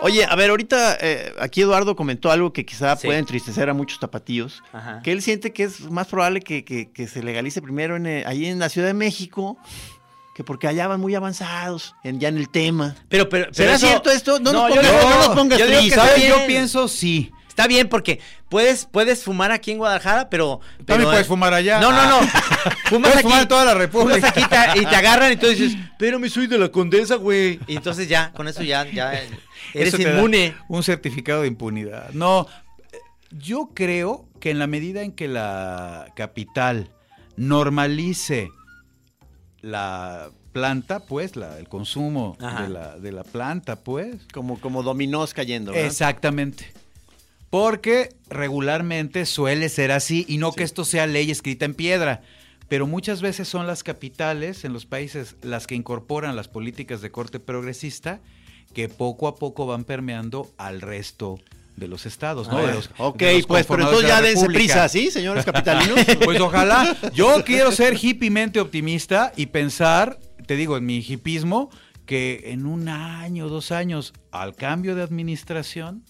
Oye, a ver, ahorita eh, aquí Eduardo comentó algo que quizá Sí. puede entristecer a muchos tapatíos, Ajá. que él siente que es más probable que, que- que se legalice primero en, eh, ahí en la Ciudad de México que porque allá van muy avanzados en, ya en el tema. Pero, pero, pero ¿Será eso- cierto esto? No, nos yo pongas, digo- no nos pongas yo que tristes. está ¿Sabes? Yo bien. pienso sí. Está bien porque puedes, puedes fumar aquí en Guadalajara, pero... pero puedes fumar allá. No, no, no. Fumas Puedes aquí, fumar en toda la República. fumas aquí te- y te agarran y tú dices, pero me soy de la condesa, güey. Y entonces ya, con eso ya, ya eres Eso inmune. Un certificado de impunidad. No, eh, yo creo que en la medida en que la capital normalice la planta, pues, la, el consumo de la, de la planta, pues. Como, como dominós cayendo. ¿verdad? Exactamente. Porque regularmente suele ser así, y no que esto sea ley escrita en piedra, pero muchas veces son las capitales en los países las que incorporan las políticas de corte progresista que poco a poco van permeando al resto de los estados, ¿no? Ah, De los- ok, de los pues, pero entonces ya dense prisa, ¿sí, señores capitalinos? Pues ojalá. Yo quiero ser hippiemente optimista y pensar, te digo, en mi hippismo, que en un año, dos años, al cambio de administración,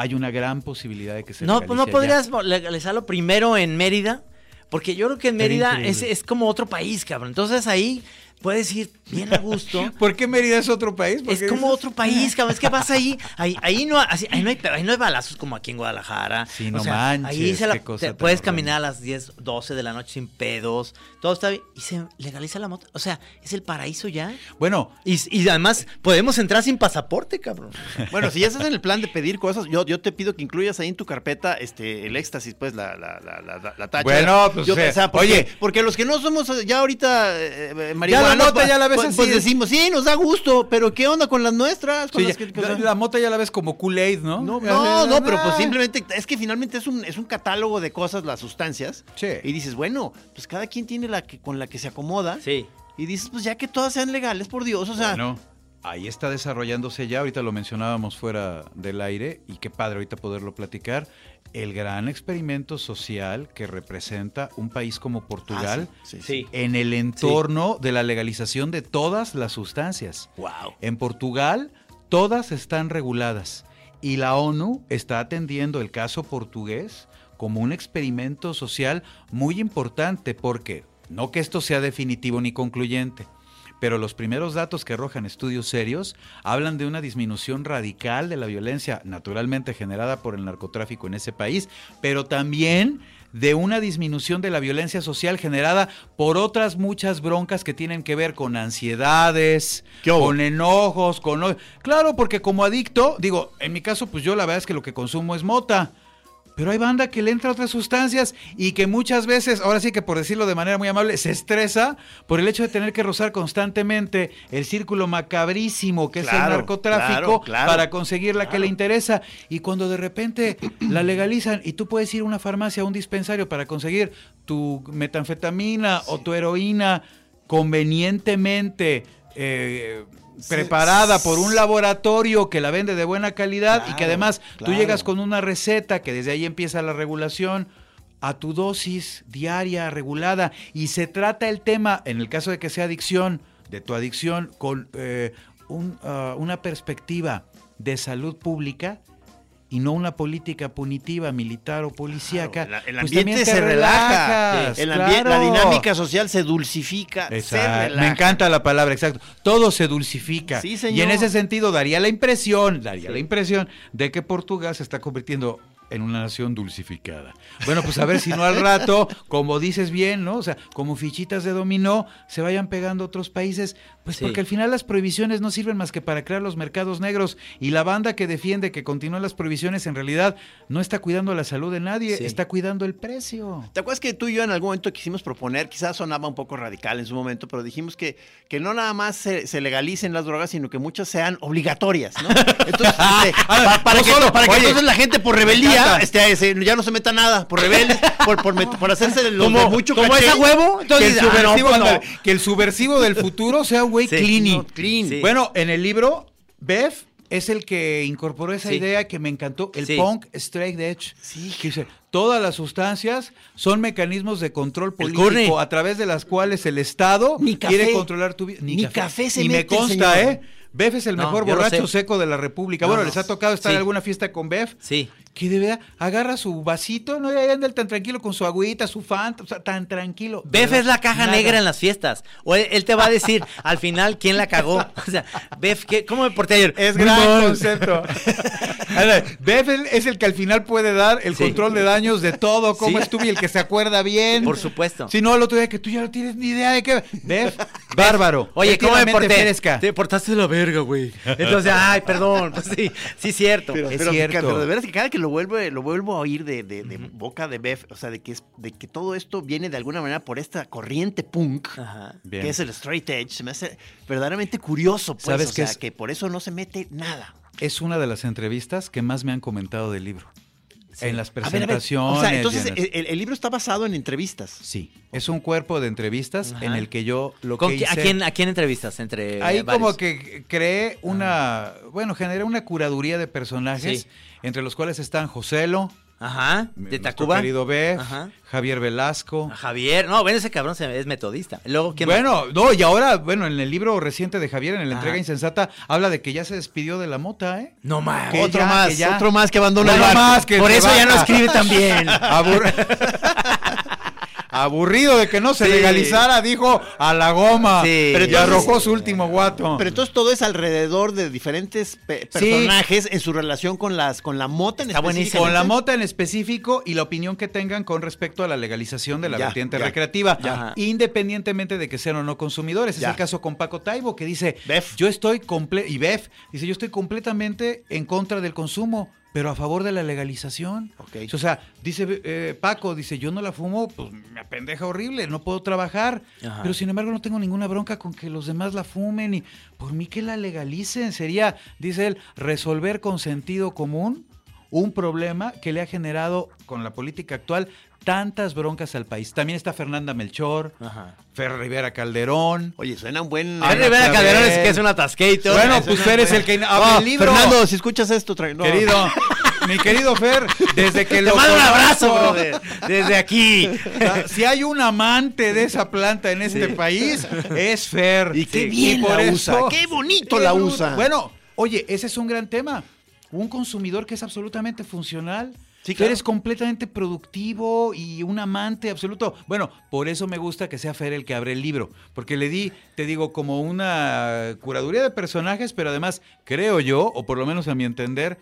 hay una gran posibilidad de que se No, pues no allá. podrías mo- legalizarlo primero en Mérida, porque yo creo que en Mérida es, es como otro país, cabrón. Entonces ahí puedes ir bien a gusto. ¿Por qué Mérida es otro país? Es como dices- otro país, cabrón. Es que vas ahí, ahí, ahí no, así- ahí no hay, ahí no hay balazos como aquí en Guadalajara. Sí, no manches, Ahí se la- qué cosa te puedes caminar a las 10, 12 de la noche sin pedos. Todo está bien. Y se legaliza la moto. O sea, es el paraíso ya. Bueno, Y, y además podemos entrar sin pasaporte, cabrón. Bueno, si ya estás en el plan de pedir cosas, yo, yo te pido que incluyas ahí en tu carpeta este el éxtasis, pues, la, la, la, la, la- la tacha. Bueno, pues, Yo, o sea, o sea, porque, oye. porque los que no somos eh, ya ahorita eh, eh, marihuanos, mota pues, ya la ves pues, así. pues decimos, sí, nos da gusto, pero ¿qué onda con las nuestras? Con sí, las que- la, la mota ya la ves como Kool-Aid, ¿no? no, no, no, pero pues simplemente es que finalmente es un, es un catálogo de cosas, las sustancias. Sí. Y dices, bueno, pues cada quien tiene la que con la que se acomoda. Sí. Y dices, pues ya que todas sean legales, por Dios, o sea, Bueno, ahí está desarrollándose ya, ahorita lo mencionábamos fuera del aire y qué padre ahorita poderlo platicar, el gran experimento social que representa un país como Portugal Ah, sí, sí, Sí. en el entorno de la legalización de todas las sustancias. Wow. En Portugal todas están reguladas y la ONU está atendiendo el caso portugués como un experimento social muy importante porque no que esto sea definitivo ni concluyente, pero los primeros datos que arrojan estudios serios hablan de una disminución radical de la violencia naturalmente generada por el narcotráfico en ese país, pero también de una disminución de la violencia social generada por otras muchas broncas que tienen que ver con ansiedades, con enojos, con... Claro, porque como adicto, digo, en mi caso, pues yo la verdad es que lo que consumo es mota. Pero hay banda que le entra otras sustancias y que muchas veces, ahora sí que por decirlo de manera muy amable, se estresa por el hecho de tener que rozar constantemente el círculo macabrísimo que es el narcotráfico claro, claro. para conseguir la que le interesa. Y cuando de repente la legalizan y tú puedes ir a una farmacia, a un dispensario para conseguir tu metanfetamina o tu heroína convenientemente eh, preparada por un laboratorio que la vende de buena calidad y que Claro, además tú llegas con una receta que desde ahí empieza la regulación a tu dosis diaria regulada y se trata el tema, en el caso de que sea adicción, de tu adicción con eh, un, ah, una perspectiva de salud pública y no una política punitiva, militar o policíaca. Claro, el, pues ambiente se relaja, relajas, el ambiente, la dinámica social se dulcifica, se relaja. Me encanta la palabra, exacto. Todo se dulcifica. Sí, señor. Y en ese sentido daría la impresión, daría la impresión de que Portugal se está convirtiendo en una nación dulcificada. Bueno, pues a ver si no al rato, como dices bien, ¿no? O sea, como fichitas de dominó, se vayan pegando otros países, pues Sí. porque al final las prohibiciones no sirven más que para crear los mercados negros y la banda que defiende que continúen las prohibiciones en realidad no está cuidando la salud de nadie, Sí. está cuidando el precio. ¿Te acuerdas que tú y yo en algún momento quisimos proponer, quizás sonaba un poco radical en su momento, pero dijimos que, que no nada más se, se legalicen las drogas, sino que muchas sean obligatorias, ¿no? Entonces, este, pa- para, no que, solo, para que oye, entonces la gente por rebeldía este, ya no se meta nada, por rebeldes, por, por, met- por hacerse los Como- de mucho como caché. huevo, que, entonces el ah, no, subversivo, no. ándale, que el subversivo del futuro sea un güey Sí, no, clean. Sí. Bueno, en el libro, Bev es el que incorporó esa Sí. idea que me encantó, el Sí. punk straight edge. Sí. Que dice, todas las sustancias son mecanismos de control El político a través de las cuales el Estado Ni café. quiere controlar tu vida. Ni café se Y me mete, consta, señor. ¿eh? Bev es el No, mejor borracho seco de la República. No, bueno, no. ¿les ha tocado estar Sí. en alguna fiesta con Bev? Sí. Que de verdad agarra su vasito, no y ahí anda él tan tranquilo con su agüita, su fanta, o sea, tan tranquilo. Bef es la caja nada. negra en las fiestas. O él, él te va a decir al final quién la cagó. O sea, Bef, ¿qué- ¿cómo me porté ayer? Es Muy gran mal. concepto. Bef es- el que al final puede dar el Sí. control de daños de todo, cómo Sí. estuvo y el que se acuerda bien. Por supuesto. Si no, el otro día que tú ya no tienes ni idea de qué. Bef, bárbaro. Oye, ¿cómo me porté? fresca. Te portaste de la verga, güey. Entonces, ay, perdón. Pues sí, sí, cierto. Pero, Es pero- cierto. pero de veras que cada que lo vuelvo, lo vuelvo a oír de, de- de boca de Beth, o sea, de que, es, de que todo esto viene de alguna manera por esta corriente punk, Ajá. Que es el straight edge, se me hace verdaderamente curioso, pues, ¿Sabes o sea, es? que por eso no se mete nada. Es una de las entrevistas que más me han comentado del libro. En las A ver, a ver, presentaciones. O sea, entonces el, libro está basado en entrevistas. Sí, es un cuerpo de entrevistas Ajá. en el que yo lo ¿Con que qui- ¿A, hice- quién, ¿A quién entrevistas? Entre Ahí varios? como que creé una, bueno, generé una curaduría de personajes, Sí. entre los cuales están Joselo, Ajá, de Tacuba. querido Bef, Ajá. Javier Velasco. A Javier. No, bueno, ese cabrón es metodista. Luego, ¿quién Bueno, no, y ahora, bueno, en el libro reciente de Javier, en la Ajá. entrega insensata, habla de que ya se despidió de la mota, ¿eh? No más. Que otro ya, más, que ya- otro más que abandona el Uno barco. más que Por eso ya no escribe tan bien. Abur- Aburrido de que no se Sí. legalizara, dijo a la goma. Sí. Pero entonces- arrojó su último guato. Pero entonces todo es alrededor de diferentes pe- Sí. personajes en su relación con las con la mota en Está buenísimo. específico. Con la mota en específico y la opinión que tengan con respecto a la legalización de la Ya, vertiente ya, recreativa, ya. independientemente de que sean o no consumidores. Es el caso con Paco Taibo, que dice, Bef. yo estoy comple y Bef, dice, yo estoy completamente en contra del consumo, pero a favor de la legalización. O sea, dice eh, Paco, dice, yo no la fumo, pues me apendeja horrible, no puedo trabajar, Ajá. pero sin embargo no tengo ninguna bronca con que los demás la fumen y por mí que la legalicen. Sería, dice él, resolver con sentido común un problema que le ha generado con la política actual tantas broncas al país. También está Fernanda Melchor, Ajá. Fer Rivera Calderón. Oye, suena un buen Fer Rivera. Calderón es que es un atasquito. Bueno, Es pues Fer es el que abre No, el libro. Fernando, si escuchas esto, no. Querido, mi querido Fer, desde que Te lo mando un abrazo, brother. Desde aquí. Si hay un amante de esa planta en este país, es Fer. Y qué Sí. bien por la eso- usa, qué bonito Qué la usa. Bueno, oye, ese es un gran tema. Un consumidor que es absolutamente funcional. Sí, claro. eres completamente productivo y un amante absoluto. Bueno, por eso me gusta que sea Fer el que abre el libro, porque le di, te digo, como una curaduría de personajes, pero además creo yo, o por lo menos a mi entender,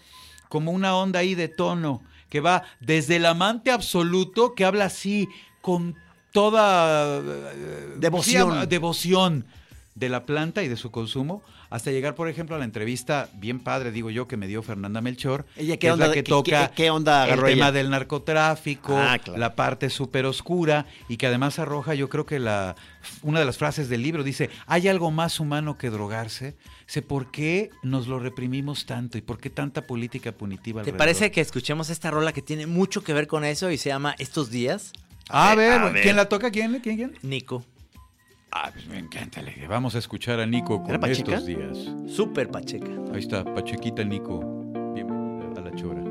como una onda ahí de tono, que va desde el amante absoluto, que habla así, con toda eh, Devoción. sí, devoción de la planta y de su consumo, hasta llegar, por ejemplo, a la entrevista bien padre, digo yo, que me dio Fernanda Melchor, Ella, ¿qué que es la que qué- toca qué- qué onda el tema ella? del narcotráfico, Ah, claro. la parte súper oscura, y que además arroja, yo creo que la una de las frases del libro dice, ¿hay algo más humano que drogarse? Sé por qué nos lo reprimimos tanto y por qué tanta política punitiva. ¿Te alrededor? parece que escuchemos esta rola que tiene mucho que ver con eso y se llama Estos días? A ver, a ver. ¿quién la toca? ¿Quién? ¿Quién? ¿Quién? Nico. Ah, pues me encanta. le- Vamos a escuchar a Nico ¿Era con estos días. Súper Pacheca. Ahí está, Pachequita Nico. Bienvenida a la chora.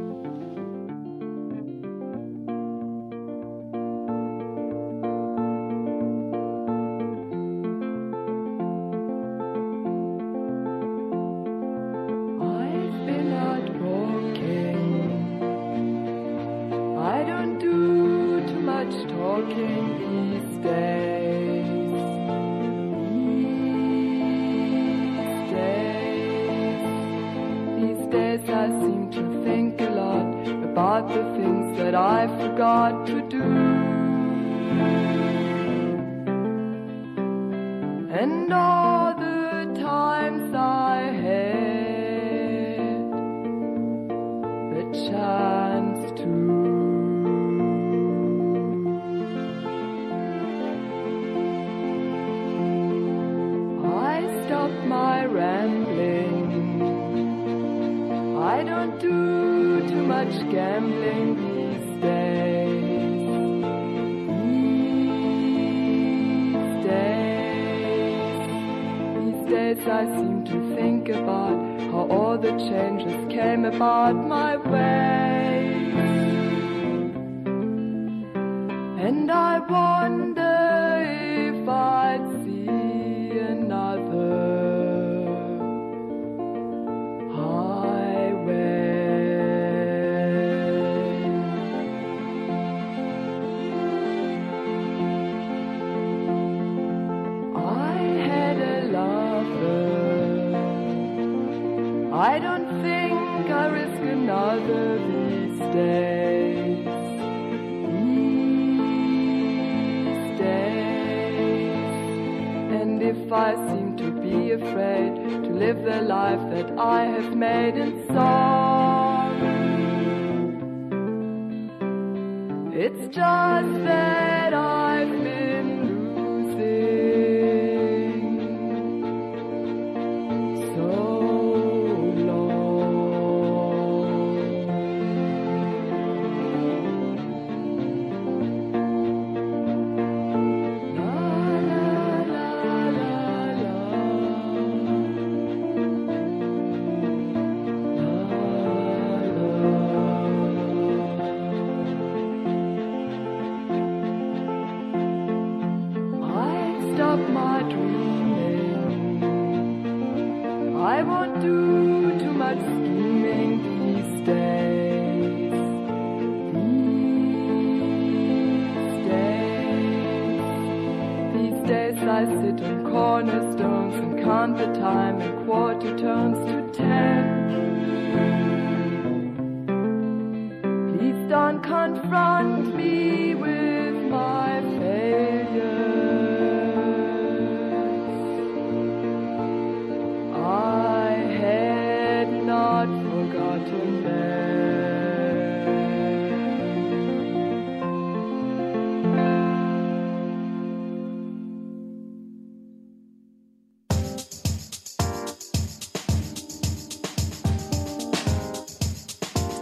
It's just that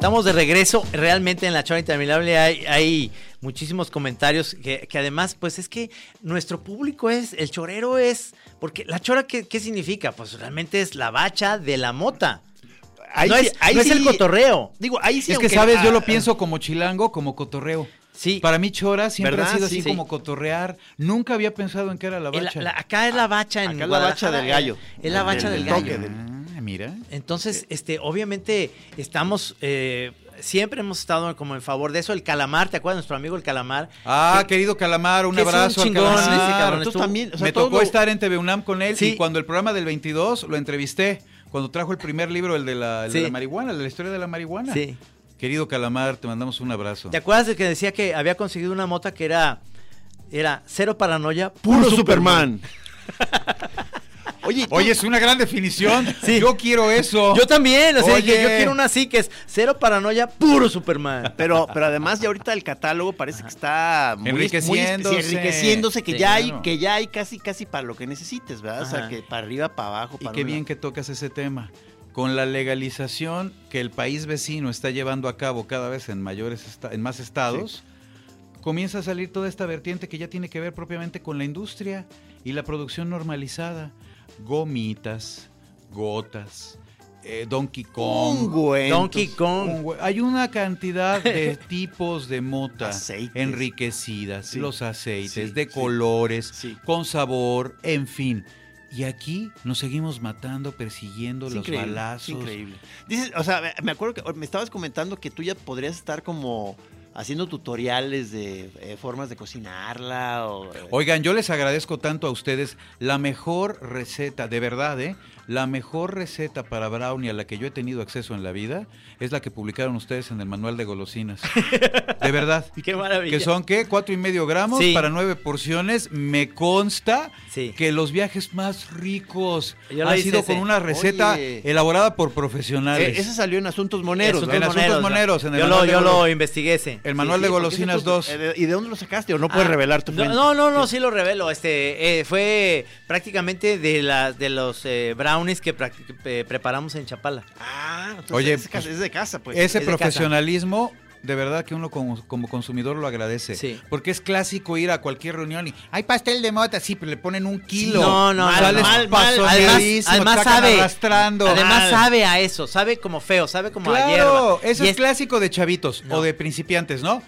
Estamos de regreso. Realmente en la chora interminable hay, hay muchísimos comentarios que, que además, pues es que nuestro público es, el chorero es, porque la chora, ¿qué, qué significa? Pues realmente es la bacha de la mota. Ahí no sí- es, ahí no es el cotorreo. Digo, ahí sí. es que sabes, yo ah, lo pienso como chilango, como cotorreo. Sí. Para mí chora siempre ¿Verdad? ha sido así Sí. como cotorrear. Nunca había pensado en qué era la El- bacha. la- acá es la bacha en Acá es la bacha del gallo. Es la bacha del, Del gallo. toque, del- Ah, mira. Entonces, este, obviamente, estamos, eh, siempre hemos estado como en favor de eso. El calamar, ¿te acuerdas? Nuestro amigo el calamar. Ah, Que- querido Calamar, un un abrazo al chingón, Calamar. ese cabrón. Tú estuvo- también, o sea, Me todo tocó estar en TV UNAM con él Sí. y cuando el programa del 22 lo entrevisté, cuando trajo el primer libro, el de la, el de Sí. la marihuana, el de la historia de la marihuana. Sí. Querido Calamar, te mandamos un abrazo. ¿Te acuerdas de que decía que había conseguido una mota que era, era cero paranoia, Puro Superman. Oye, Oye, es una gran definición. Sí. Yo quiero eso. Yo también, o sea, Oye. yo, yo quiero una así que es cero paranoia, puro Superman. Pero, pero además ya ahorita el catálogo parece que está muy, Enriqueciéndose. muy- enriqueciéndose, que Sí, ya hay, claro. que ya hay casi casi para lo que necesites, ¿verdad? O sea, que para arriba, para abajo, Y para qué un bien que tocas ese tema. Con la legalización que el país vecino está llevando a cabo cada vez en mayores en más estados, comienza a salir toda esta vertiente que ya tiene que ver propiamente con la industria y la producción normalizada. Gomitas, gotas, eh, Donkey Kong. Ungüentos. Donkey Kong. ungüe- Hay una cantidad de tipos de mota Aceites. enriquecidas, Sí. los aceites, Sí, de sí. colores, con sabor, en fin. Y aquí nos seguimos matando, persiguiendo los increíble, balazos. increíble. Dices, o sea, me acuerdo que me estabas comentando que tú ya podrías estar como haciendo tutoriales de eh, formas de cocinarla o eh, Oigan, yo les agradezco tanto a ustedes. La mejor receta, de verdad, ¿eh? La mejor receta para brownie a la que yo he tenido acceso en la vida es la que publicaron ustedes en el manual de golosinas. De verdad. Qué maravilla. Que son, ¿qué? Cuatro y medio gramos Sí. para nueve porciones. Me consta Sí. que los viajes más ricos han sido ese. con una receta Oye. elaborada por eh, profesionales. ese salió en Asuntos Moneros, Asuntos en. Asuntos ¿no? Moneros, en el yo lo, yo lo investigué ese. El manual de golosinas ese tú- 2. eh, ¿Y de dónde lo sacaste? ¿O no puedes Ah, revelar tu no, fuente? No, no, no, sí lo revelo. Este eh, fue prácticamente de las de los eh, brownies que eh, preparamos en Chapala. Ah, entonces Oye, es, de casa- es de casa, pues. Ese es de casa. profesionalismo, de verdad que uno como, como consumidor lo agradece. Sí. Porque es clásico ir a cualquier reunión y hay pastel de mota, sí, pero le ponen un kilo. No, no, mal, mal. Además, sabe, arrastrando. además Mal. sabe a eso, sabe como feo, sabe como a Claro, hierba. eso es, clásico de chavitos No. o de principiantes, ¿no?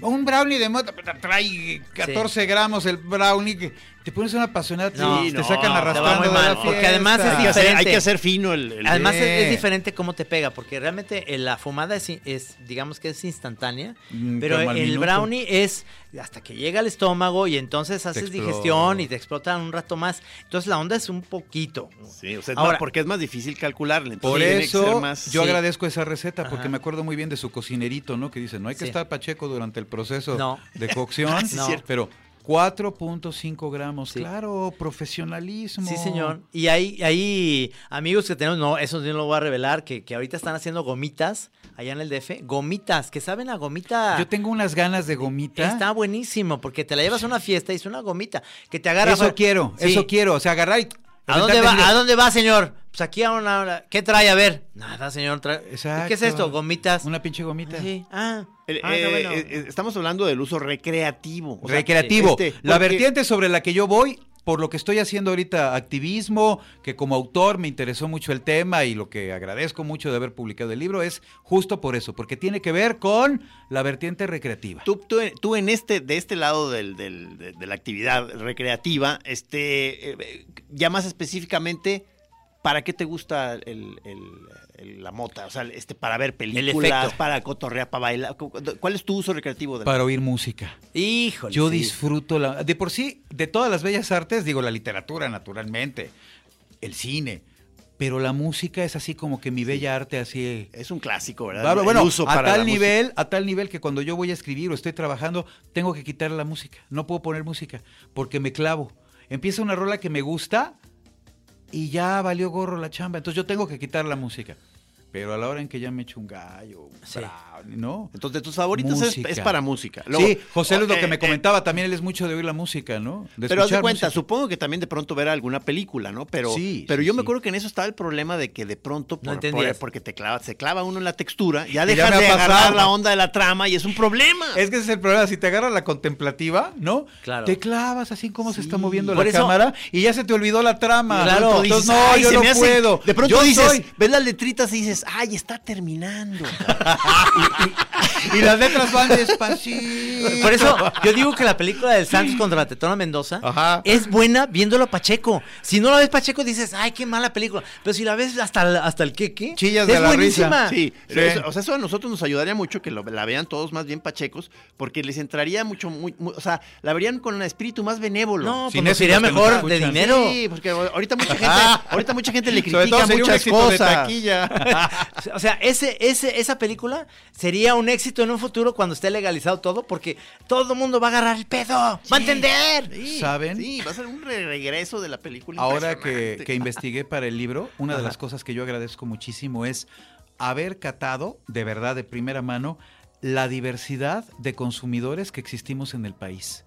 Un brownie de mota trae 14 gramos el brownie. Te pones una apasionada, No, te no, sacan te va arrastrando muy de mal, la porque además es hay, que hacer, hay diferente. que hacer fino el... el- Además es, diferente cómo te pega, porque realmente eh, la fumada es, es, digamos que es instantánea, Mm, pero el minuto. brownie es hasta que llega al estómago y entonces haces digestión y te explotan un rato más. Entonces la onda es un poquito. Sí, o sea, Ahora- más- porque es más difícil calcularle. Por tiene que ser eso más- yo Sí. agradezco esa receta porque Ajá. me acuerdo muy bien de su cocinerito, ¿no? Que dice, no hay que Sí. estar pacheco durante el proceso No. de cocción, Sí, es cierto. pero 4.5 gramos. Sí. Claro, profesionalismo. Sí, señor. Y hay, hay amigos que tenemos, no, eso no lo voy a revelar, que, que ahorita están haciendo gomitas allá en el DF. Gomitas, que saben a gomita. Yo tengo unas ganas de gomita. Está buenísimo, porque te la llevas a una fiesta y es una gomita que te agarra. Eso quiero, Sí. eso quiero. O sea, agarrar y. ¿A dónde, va, ¿A de- dónde va, señor? Pues aquí a una hora. ¿Qué trae? A ver. Nada, señor. trae-. ¿Qué es esto? Gomitas. Una pinche gomita. Sí. Ah. El- ah, qué eh, bueno. eh, eh, estamos hablando del uso recreativo. o sea, Recreativo. este, la porque- vertiente sobre la que yo voy, por lo que estoy haciendo ahorita activismo, que como autor me interesó mucho el tema y lo que agradezco mucho de haber publicado el libro es justo por eso, porque tiene que ver con la vertiente recreativa. Tú, tú, tú en este, de este lado de la actividad recreativa, este, eh, ya más específicamente, ¿para qué te gusta el, el- el- la mota? O sea, este, para ver películas, para cotorrear, para bailar. Cu- ¿Cuál es tu uso recreativo? De la- Para oír música. Híjole. Yo sí. disfruto la. De por sí, de todas las bellas artes, digo, la literatura, naturalmente, el cine. Pero la música es así como que mi bella arte, así. Es un clásico, ¿verdad? Claro, bueno, uso a tal música. nivel, a tal nivel que cuando yo voy a escribir o estoy trabajando, tengo que quitar la música. No puedo poner música porque me clavo. Empieza una rola que me gusta y ya valió gorro la chamba. Entonces yo tengo que quitar la música. Pero a la hora en que ya me echo un gallo, un Sí. brownie, ¿no? Entonces, de tus favoritos es, para música. sí, José es lo eh, que me eh, comentaba, también él es mucho de oír la música, ¿no? De Pero haz de cuenta, música. supongo que también de pronto ver alguna película, ¿no? Pero, Sí, pero sí, yo me acuerdo que en eso estaba el problema de que de pronto, No por- porque te clava, se clava uno en la textura, ya ya dejas ha de agarrar la onda de la trama y es un problema. Es que ese es el problema, si te agarras la contemplativa, ¿no? Claro. Te clavas así como se está moviendo Por la eso- cámara y ya se te olvidó la trama. Claro. Entonces, no, "Ay, yo no me hace-". puedo. De pronto Yo dices, soy- ves las letritas y dices, ay, está terminando. Y las letras van despacito. Por eso yo digo que la película del Santos contra la Tetona Mendoza Ajá. es buena viéndolo a Pacheco. Si no la ves Pacheco dices, ay, qué mala película. Pero si la ves hasta el, hasta el qué, qué, Chillas es de la buenísima. risa. Sí, Sí. eso- o sea, eso a nosotros nos ayudaría mucho que lo- la vean todos más bien pachecos, porque les entraría mucho, muy, muy- o sea, la verían con un espíritu más benévolo. No, Sin pues nos mejor de dinero. Sí, porque ahorita mucha gente, ahorita mucha gente le Sobre todo critica sería un muchas de cosas. taquilla. O sea, ese, ese, esa película sería un éxito en un futuro cuando esté legalizado todo, porque todo el mundo va a agarrar el pedo. Va a entender. Sí, ¿Saben? Sí, va a ser un re- regreso de la película. Ahora que, que investigué para el libro, una de las cosas que yo agradezco muchísimo es haber catado, de verdad, de primera mano, la diversidad de consumidores que existimos en el país.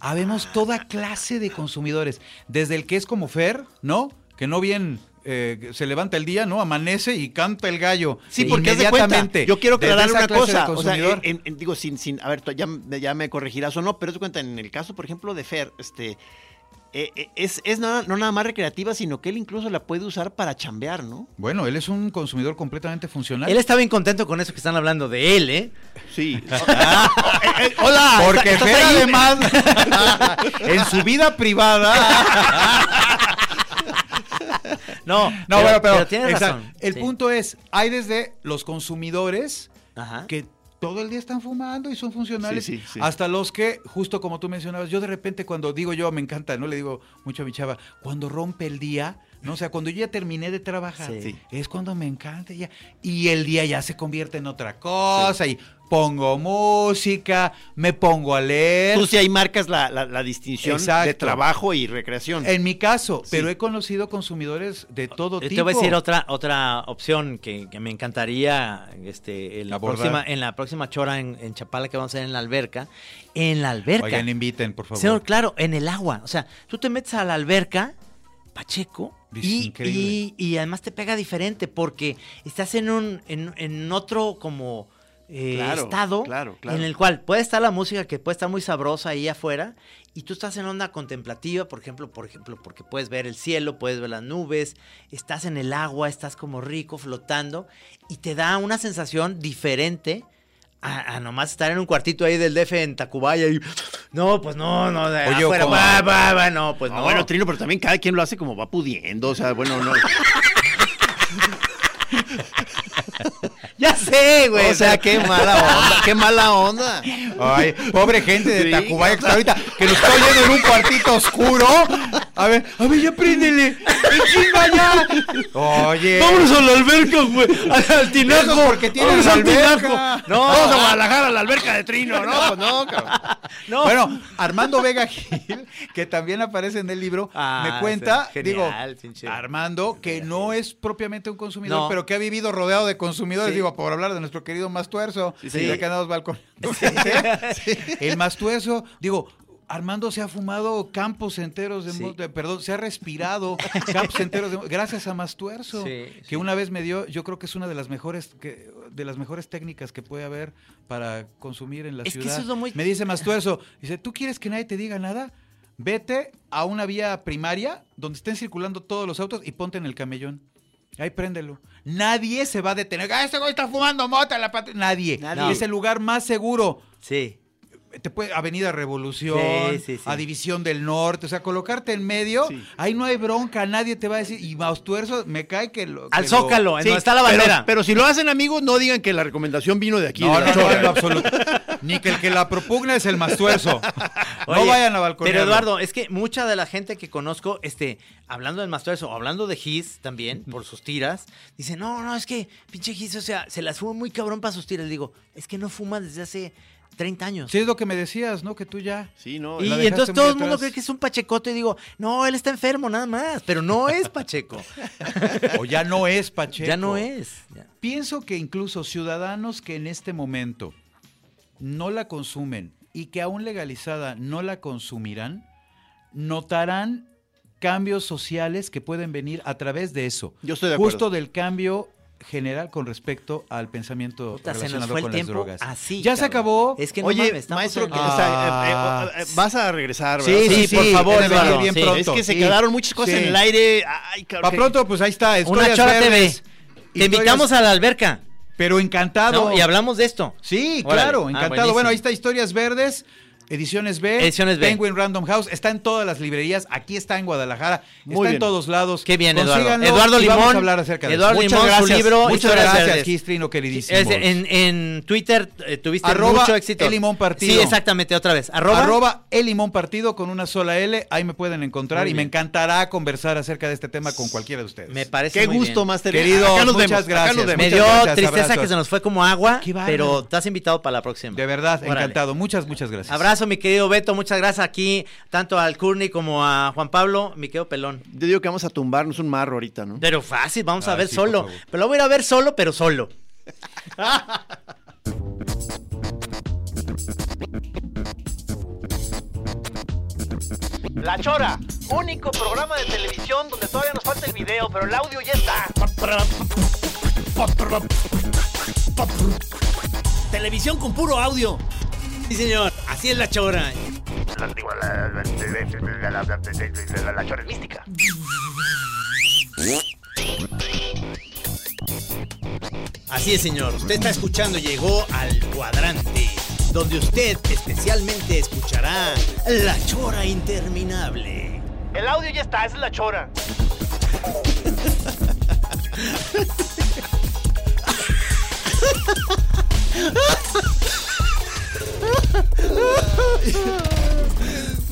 Habemos toda clase de consumidores, desde el que es como Fer, ¿no? Que no bien eh, se levanta el día, ¿no? Amanece y canta el gallo. Sí, porque de cuenta, inmediatamente. yo quiero aclarar una cosa, o sea, consumidor. en- en- digo, sin, sin, a ver, ya, me- ya me corregirás o no, pero de cuenta, en el caso, por ejemplo, de Fer, este, eh, eh, es, es nada- no nada más recreativa, sino que él incluso la puede usar para chambear, ¿no? Bueno, él es un consumidor completamente funcional. Él está bien contento con eso que están hablando de él, ¿eh? Sí. hola. Porque ¿estás Fer además, en su vida privada, No, No, bueno, pero, tienes exacto. razón. El Sí. punto es, hay desde los consumidores Ajá. que todo el día están fumando y son funcionales, Sí, sí, sí. hasta los que, justo como tú mencionabas, yo de repente cuando digo yo, me encanta, no le digo mucho a mi chava, cuando rompe el día, no, o sea, cuando yo ya terminé de trabajar, es cuando me encanta ya, y el día ya se convierte en otra cosa y pongo música, me pongo a leer. Tú sí ahí marcas la, la- la distinción de Exacto. trabajo y recreación. En mi caso, Sí. pero he conocido consumidores de todo Yo tipo. te voy a decir otra, otra opción que, que me encantaría este, en, la Abordar. próxima, en la próxima chora en, en Chapala que vamos a hacer en la alberca. En la alberca. Oigan, inviten, por favor. Señor, claro, en el agua. O sea, tú te metes a la alberca, Pacheco, y, y- y además te pega diferente porque estás en un en, en otro como eh, Claro, estado claro, claro. en el cual puede estar la música que puede estar muy sabrosa ahí afuera y tú estás en onda contemplativa, por ejemplo, por ejemplo, porque puedes ver el cielo, puedes ver las nubes, estás en el agua, estás como rico flotando y te da una sensación diferente a, a nomás estar en un cuartito ahí del DF en Tacubaya y no, pues no, no, de Oye, afuera, como- va, va, va, no, pues Ah, no. Bueno, Trino, pero también cada quien lo hace como va pudiendo, o sea, bueno, no. ya sé, güey. o sea, qué mala onda, qué mala onda. Ay, pobre gente de Sí, Tacubaya que está ahorita, que nos está oyendo en un cuartito oscuro. A ver, a ver, ya préndele. chinga ya! Oye. Vámonos a la alberca, güey. Al tinajo. Eso porque Vámonos la al alberca. No, Vamos a Guadalajara, a la alberca de Trino. No, pues no, cabrón. no. Bueno, Armando Vega Gil, que también aparece en el libro, Ah, me cuenta, sí, digo, pinche. Armando, que no es propiamente un consumidor, No. pero que ha vivido rodeado de consumidores, Sí. digo, por hablar de nuestro querido Mastuerzo, sí. ya que andamos balcón. El Mastuerzo, digo, Armando se ha fumado campos enteros de, Sí. mo- de- perdón, se ha respirado campos enteros de, gracias a Mastuerzo, Sí, que sí. una vez me dio, yo creo que es una de las mejores que, de las mejores técnicas que puede haber para consumir en la Es que ciudad. eso es lo muy- Me dice Mastuerzo, dice, ¿tú quieres que nadie te diga nada? Vete a una vía primaria donde estén circulando todos los autos y ponte en el camellón. Ahí préndelo. Nadie se va a detener. ¡Ah, ese güey está fumando mota! en La pat-". Nadie. Nadie. Es el lugar más seguro. Sí. Te puede, Avenida Revolución, Sí, sí, sí. a División del Norte, o sea, colocarte en medio, Sí. ahí no hay bronca, nadie te va a decir, y Maustuerzo, me cae que lo... Al que Zócalo, en Sí, donde está la pero- bandera. Pero, si lo hacen amigos, no digan que la recomendación vino de aquí. No, de no, la no, absoluto. Ni que el que la propugna es el Mastuerzo. no Oye, vayan a balconear. Pero Eduardo, es que mucha de la gente que conozco, este, hablando del Mastuerzo o hablando de Gis también, por sus tiras, dice, no, no, es que pinche Gis, o sea, se las fuma muy cabrón para sus tiras. Le digo, es que no fuma desde hace 30 años. Sí, es lo que me decías, ¿no? Que tú ya... Sí, no. Y entonces todo el mundo cree que es un pachecote y digo, no, él está enfermo nada más, pero no es Pacheco. O ya no es Pacheco. ya no es. Ya. Pienso que incluso ciudadanos que en este momento no la consumen y que aún legalizada no la consumirán, notarán cambios sociales que pueden venir a través de eso. Yo estoy de acuerdo. Justo del cambio general con respecto al pensamiento Puta, se nos relacionado el con tiempo las drogas. así, ya se acabó. Es que no Oye, mames, maestro, en- que- o sea, eh, eh, eh, vas a regresar, ¿verdad? Sí, Sí, sí, por sí, favor, Eduardo, bien sí. pronto. Es que se Sí. quedaron muchas cosas Sí. en el aire. Ay, cabrón. Pa' que- pronto, pues ahí está. Una Chora TV. Te invitamos a la alberca. Pero encantado. ¿no? Y hablamos de esto. Sí, Órale. claro, Ah, encantado. bueno, ahí está Historias Verdes, Ediciones B, Ediciones B. Penguin Random House, está en todas las librerías, aquí está en Guadalajara, Muy está bien. en todos lados. Qué bien, Eduardo. Consíganlo Eduardo y vamos Limón. a hablar acerca de Eduardo. Limón, Muchas su gracias. libro, Muchas gracias. Gistrino, queridísimo. Es- en, en Twitter eh, tuviste Arroba mucho éxito. El Limón Partido. Sí, exactamente, otra vez. Arroba. Arroba el limón partido con una sola L, ahí me pueden encontrar Muy y me encantará conversar acerca de este tema con cualquiera de ustedes. Me parece Qué muy gusto, bien. Master. Queridos, Acá nos muchas vemos, acá gracias. nos vemos. Me dio gracias, tristeza abrazos. que se nos fue como agua, pero estás invitado para la próxima. De verdad, Órale. encantado. Muchas, muchas gracias. Abrazo, mi querido Beto. Muchas gracias aquí, tanto al Courtney como a Juan Pablo, mi querido pelón. Yo digo que vamos a tumbarnos un marro ahorita, ¿no? Pero fácil, vamos a Ay, ver sí, solo. Pero lo voy a ir a ver solo, pero solo. La Chora, único programa de televisión donde todavía nos falta el video, pero el audio ya está. Televisión con puro audio. Sí, señor. Así es la chora. La Chora es mística. Así es, señor. Usted está escuchando, llegó al cuadrante, donde usted especialmente escuchará la chora interminable. El audio ya está, esa es la Chora.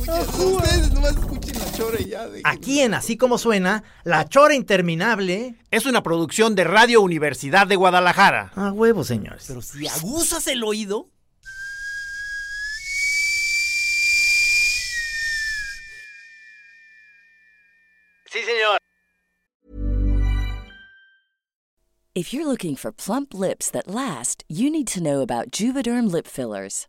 Ustedes nomás escuchen la chora y ya. de- Aquí en Así Como Suena, la chora interminable. Es una producción de Radio Universidad de Guadalajara. A huevo, señores. Pero si aguzas el oído, Sí, señor. If you're looking for plump lips that last, you need to know about Juvederm lip fillers.